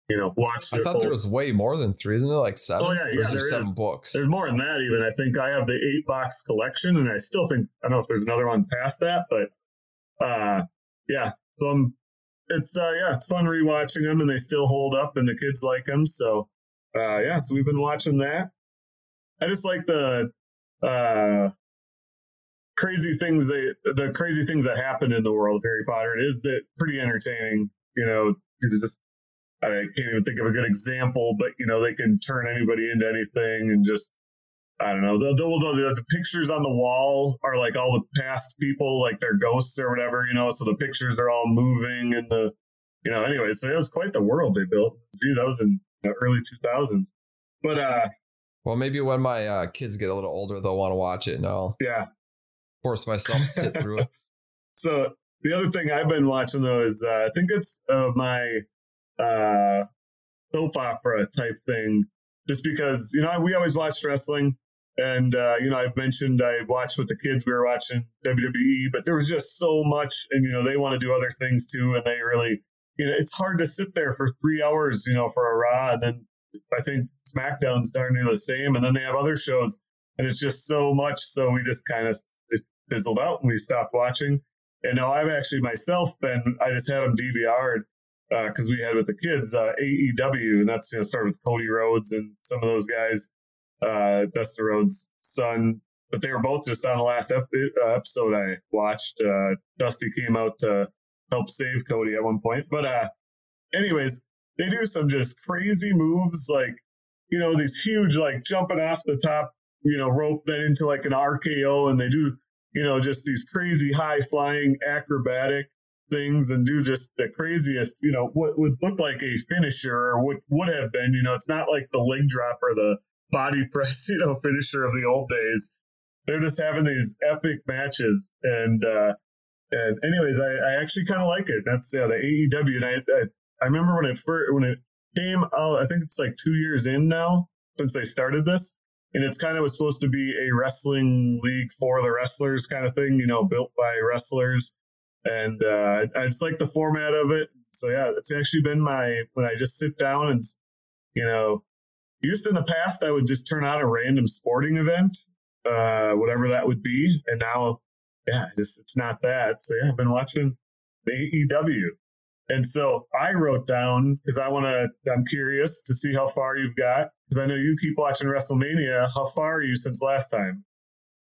you know, watched. I thought full- there was way more than three, isn't there? Like seven? Oh, yeah, yeah, is there there seven is. books? There's more than that. Even I think I have the eight box collection, and I still think I don't know if there's another one past that, but uh, yeah. So I'm, it's uh, yeah, it's fun rewatching them, and they still hold up, and the kids like them. So uh, yeah, so we've been watching that. I just like the uh, crazy things that the crazy things that happen in the world of Harry Potter. It is that pretty entertaining. You know, just I can't even think of a good example, but you know, they can turn anybody into anything and just I don't know. The, the, the, the pictures on the wall are like all the past people, like they're ghosts or whatever, you know. So the pictures are all moving and the, you know. Anyway, so it was quite the world they built. Geez, that was in the early 2000s. But uh, Well, maybe when my uh, kids get a little older, they'll want to watch it, and I'll yeah. force myself to sit through it. So the other thing I've been watching though is uh, I think it's uh, my uh, soap opera type thing, just because you know we always watch wrestling, and uh, you know I've mentioned I watched with the kids. We were watching WWE, but there was just so much, and you know they want to do other things too, and they really you know, it's hard to sit there for three hours, you know, for a Raw, and then I think SmackDown's darn near the same, and then they have other shows, and it's just so much. So we just kind of fizzled out, and we stopped watching. And now I've actually myself been, I just had them DVR'd because uh, we had with the kids uh, AEW, and that's you know started with Cody Rhodes and some of those guys, uh, Dustin Rhodes' son. But they were both just on the last ep- uh, episode I watched. Uh, Dusty came out to help save Cody at one point. But uh, anyways, they do some just crazy moves, like you know these huge like jumping off the top, you know, rope then into like an RKO, and they do you know just these crazy high flying acrobatic things and do just the craziest, you know, what would look like a finisher or what would have been, you know, it's not like the leg drop or the body press, you know, finisher of the old days. They're just having these epic matches. And, uh, and anyways, I, I actually kind of like it. That's yeah, the AEW. And I, I, I remember when it first, when it came out, I think it's like two years in now since they started this. And it's kind of was supposed to be a wrestling league for the wrestlers kind of thing, you know, built by wrestlers and uh, I just like the format of it. So yeah, it's actually been my when I just sit down and you know, used in the past I would just turn on a random sporting event, uh, whatever that would be, and now yeah, just it's not that. So yeah, I've been watching the AEW. And so I wrote down because I want to, I'm curious to see how far you've got because I know you keep watching WrestleMania. How far are you since last time?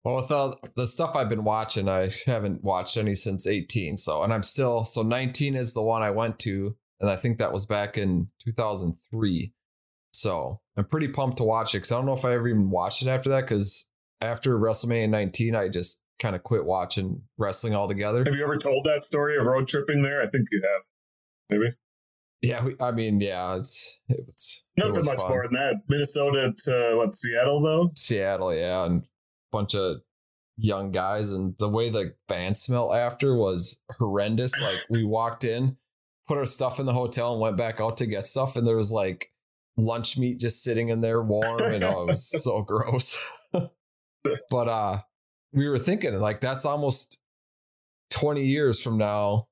Well, with the, the stuff I've been watching, I haven't watched any since 18. So, and I'm still, so 19 is the one I went to. And I think that was back in 2003. So I'm pretty pumped to watch it because I don't know if I ever even watched it after that. Because after WrestleMania 19, I just kind of quit watching wrestling altogether. Have you ever told that story of road tripping there? I think you have. Maybe. Yeah, we, I mean, yeah, it's it was nothing it was much fun. more than that. Minnesota to what Seattle though. Seattle, yeah, and a bunch of young guys and the way the band smelled after was horrendous like we walked in put our stuff in the hotel and went back out to get stuff and there was like lunch meat just sitting in there warm and oh, it was so gross but uh we were thinking like that's almost 20 years from now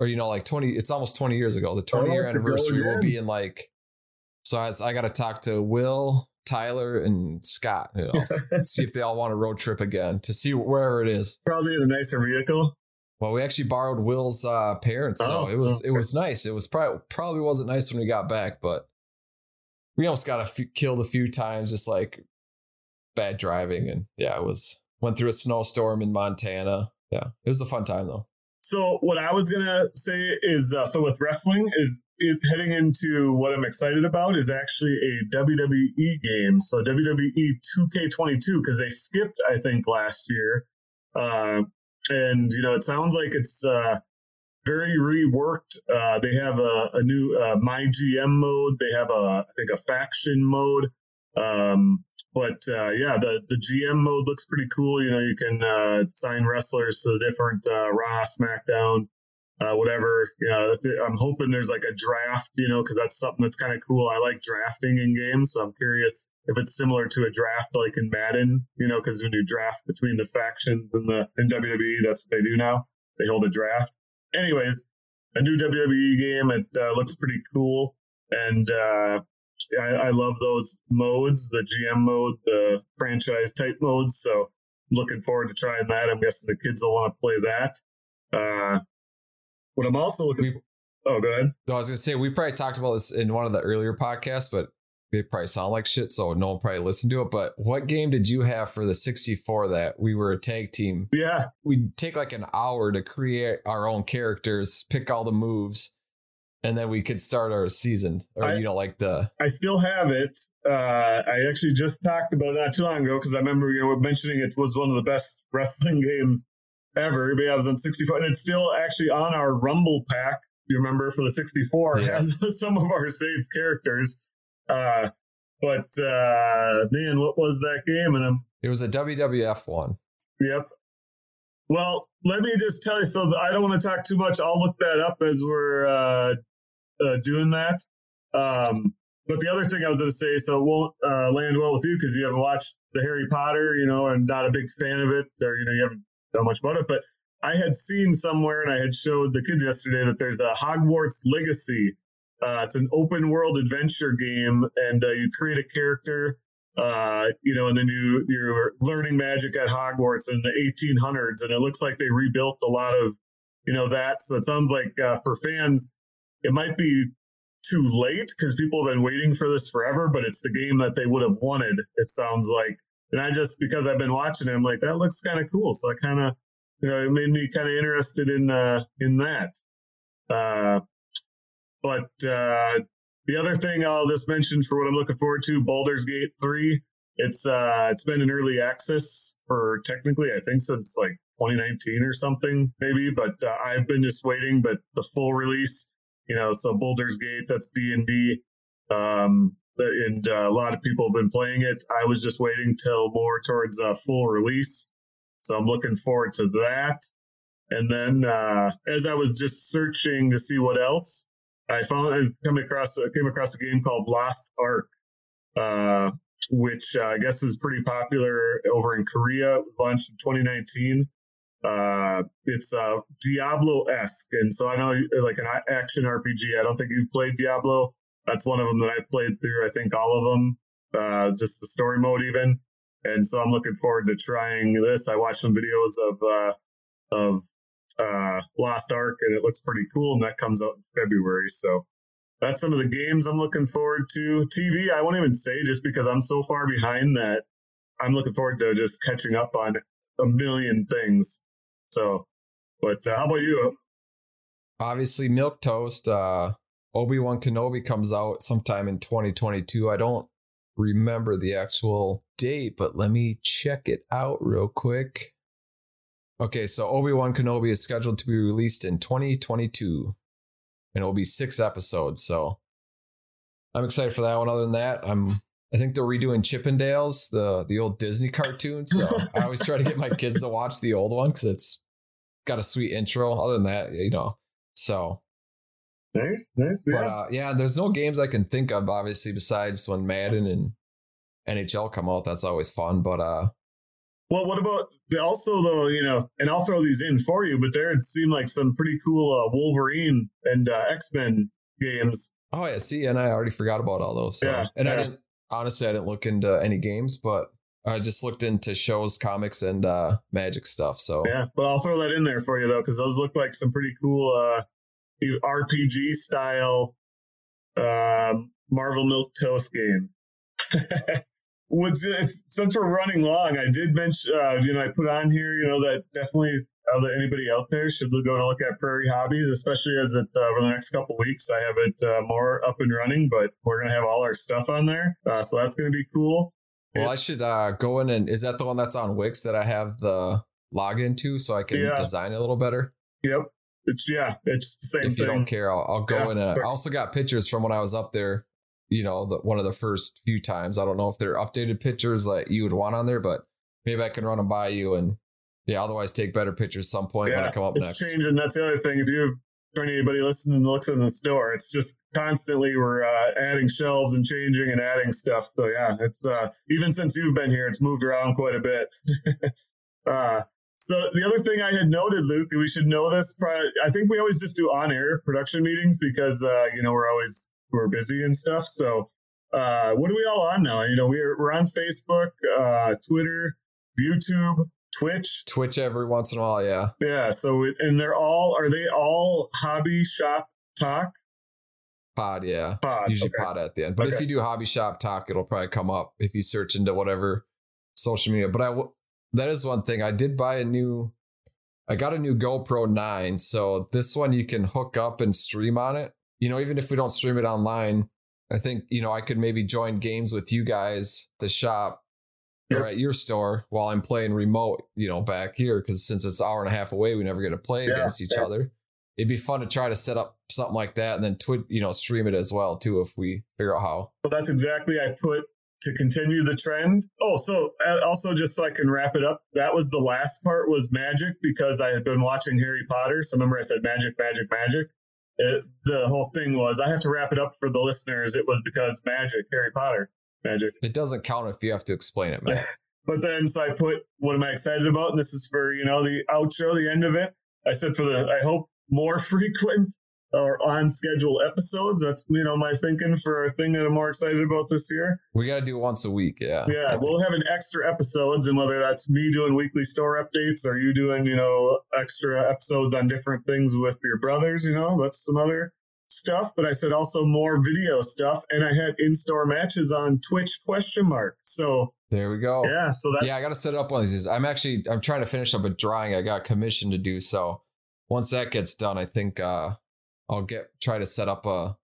or you know like 20 it's almost 20 years ago the 20 year anniversary will be in like so I, I got to talk to will Tyler and Scott. You know, see if they all want a road trip again to see wherever it is. Probably in a nicer vehicle. Well, we actually borrowed Will's uh, parents, so Oh, it was okay. it was nice. It was probably probably wasn't nice when we got back, but we almost got killed a few times, just like bad driving, and yeah, it was went through a snowstorm in Montana. Yeah, it was a fun time though. So what I was gonna say is, uh, so with wrestling, is it heading into what I'm excited about is actually a WWE game. So WWE 2K22 because they skipped, I think, last year, uh, and you know it sounds like it's uh, very reworked. Uh, they have a, a new uh, My GM mode. They have a, I think, a faction mode. Um, but uh, yeah, the the GM mode looks pretty cool. You know, you can uh, sign wrestlers to the different uh, Raw, SmackDown, uh, whatever. You know, I'm hoping there's like a draft. You know, because that's something that's kind of cool. I like drafting in games, so I'm curious if it's similar to a draft like in Madden. You know, because when you draft between the factions in the in WWE, that's what they do now. They hold a draft. Anyways, a new WWE game. It uh, looks pretty cool, and uh, I, I love those modes, the GM mode, the franchise type modes. So looking forward to trying that. I'm guessing the kids will want to play that. Uh, what I'm also looking We- for, oh, go ahead. I was gonna say we probably talked about this in one of the earlier podcasts, but it probably sound like shit, so no one probably listened to it. But what game did you have for the 64 that we were a tag team? Yeah, We'd take like an hour to create our own characters, pick all the moves, and then we could start our season. Or I- you know, like the I still have it. Uh, I actually just talked about it not too long ago because I remember you know mentioning it was one of the best wrestling games ever. But yeah, it was on 64, and it's still actually on our Rumble pack. You remember for the 64 Yeah. some of our saved characters. Uh, but uh, man, what was that game? And I'm it was a WWF one. Yep. Well, let me just tell you. So I don't want to talk too much. I'll look that up as we're uh, uh, doing that. Um, but the other thing I was going to say, so it won't uh, land well with you because you haven't watched the Harry Potter, you know, and not a big fan of it, or you know, you haven't done much about it. But I had seen somewhere, and I had showed the kids yesterday that there's a Hogwarts Legacy. Uh, it's an open world adventure game, and uh, you create a character, uh, you know, and then you you're learning magic at Hogwarts in the 1800s, and it looks like they rebuilt a lot of, you know, that. So it sounds like uh, for fans, it might be too late because people have been waiting for this forever, but it's the game that they would have wanted. It sounds like, and I just because I've been watching it, I'm like that looks kind of cool. So I kind of, you know, it made me kind of interested in uh, in that. But uh, the other thing I'll just mention for what I'm looking forward to, Baldur's Gate three. It's uh, it's been in early access for technically I think since like 2019 or something maybe, but uh, I've been just waiting. But the full release you know, so Baldur's Gate, that's D and D, um, and uh, a lot of people have been playing it. I was just waiting till more towards a full release, so I'm looking forward to that. And then uh, as I was just searching to see what else, I found I across I came across a game called Lost Ark, uh, which uh, I guess is pretty popular over in Korea. It was launched in 2019. Uh, it's uh, Diablo esque, and so I know like an action RPG. I don't think you've played Diablo. That's one of them that I've played through. I think all of them, uh, just the story mode even. And so I'm looking forward to trying this. I watched some videos of uh, of uh, Lost Ark, and it looks pretty cool. And that comes out in February. So that's some of the games I'm looking forward to. TV, I won't even say just because I'm so far behind that I'm looking forward to just catching up on a million things. So, but uh, how about you? Obviously, Milk Toast. Uh, Obi Wan Kenobi comes out sometime in 2022. I don't remember the actual date, but let me check it out real quick. Okay, so Obi Wan Kenobi is scheduled to be released in 2022, and it will be six episodes. So I'm excited for that one. Other than that, I'm I think they're redoing Chippendales, the the old Disney cartoon. So I always try to get my kids to watch the old one because it's got a sweet intro. Other than that, you know, so nice, nice. Yeah. But uh, yeah, there's no games I can think of obviously besides when Madden and NHL come out. That's always fun. But uh, well, what about also though? You know, and I'll throw these in for you. But there it seemed like some pretty cool uh, Wolverine and uh, X Men games. Oh yeah, see, and I already forgot about all those. So. Yeah, and yeah. I didn't honestly, I didn't look into any games, but I just looked into shows, comics, and uh, magic stuff. So yeah, but I'll throw that in there for you though, because those look like some pretty cool uh, RPG style uh, Marvel Milk Toast game. Which since we're running long, I did mention, uh, you know, I put on here, you know, that definitely uh, that anybody out there should go and look at Prairie Hobbies, especially as it uh, for the next couple weeks. I have it uh, more up and running, but we're gonna have all our stuff on there, uh, so that's gonna be cool. Well, I should uh, go in and is that the one that's on Wix that I have the login to, so I can yeah. design a little better? Yep. It's yeah, it's the same. If thing. you don't care, I'll, I'll go yeah, in. And I also got pictures from when I was up there. You know, the, one of the first few times. I don't know if they're updated pictures like you would want on there, but maybe I can run them by you and yeah, otherwise take better pictures some point yeah, when I come up it's next. changing. That's the other thing. If you for anybody listening looks in the store, it's just constantly we're uh, adding shelves and changing and adding stuff. So yeah, it's uh, even since you've been here, it's moved around quite a bit. uh, so the other thing I had noted, Luke, we should know this. I think we always just do on-air production meetings because uh, you know we're always we're busy and stuff. So uh, what are we all on now? You know, we're we're on Facebook, uh, Twitter, YouTube. Twitch. Twitch every once in a while, yeah. Yeah. So and they're all are they all hobby shop talk? Pod, yeah. Pod. Usually okay. pod at the end. But okay. if you do hobby shop talk, it'll probably come up if you search into whatever social media. But I that is one thing I did buy a new. I got a new GoPro 9, so this one you can hook up and stream on it. You know, even if we don't stream it online, I think you know I could maybe join games with you guys, the shop, yep. or at your store while I'm playing remote, you know, back here. Cause since it's an hour and a half away, we never get to play yeah, against each yeah. other. It'd be fun to try to set up something like that and then twit, you know, stream it as well too if we figure out how. Well, that's exactly I put to continue the trend. Oh, so uh, also just so I can wrap it up, that was the last part was magic because I had been watching Harry Potter. So remember I said magic, magic, magic. It, the whole thing was I have to wrap it up for the listeners. It was because magic, Harry Potter magic. It doesn't count if you have to explain it, man. But then, so I put, what am I excited about? And this is for, you know, the outro, the end of it. I said for the, I hope more frequent or on schedule episodes. That's, you know, my thinking for a thing that I'm more excited about this year. We got to do once a week. Yeah. Yeah. We'll have an extra episodes and whether that's me doing weekly store updates or you doing, you know, extra episodes on different things with your brothers, you know, that's some other stuff, but I said also more video stuff, and I had in-store matches on Twitch question mark. So there we go. Yeah, so that yeah, I got to set up one of these. I'm actually I'm trying to finish up a drawing I got commissioned to do. So once that gets done, I think uh, I'll get try to set up a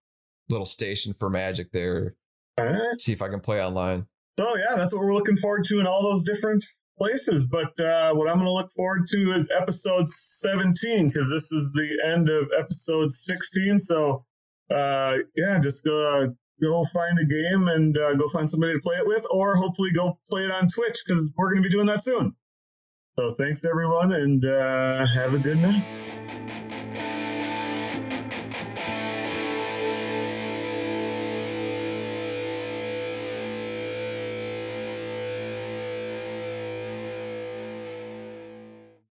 little station for Magic there. Right. See if I can play online. So yeah, that's what we're looking forward to in all those different places. But uh, what I'm going to look forward to is episode 17 because this is the end of episode 16. So uh, yeah, just go go find a game and uh, go find somebody to play it with, or hopefully go play it on Twitch because we're going to be doing that soon. So thanks everyone, and uh, have a good night.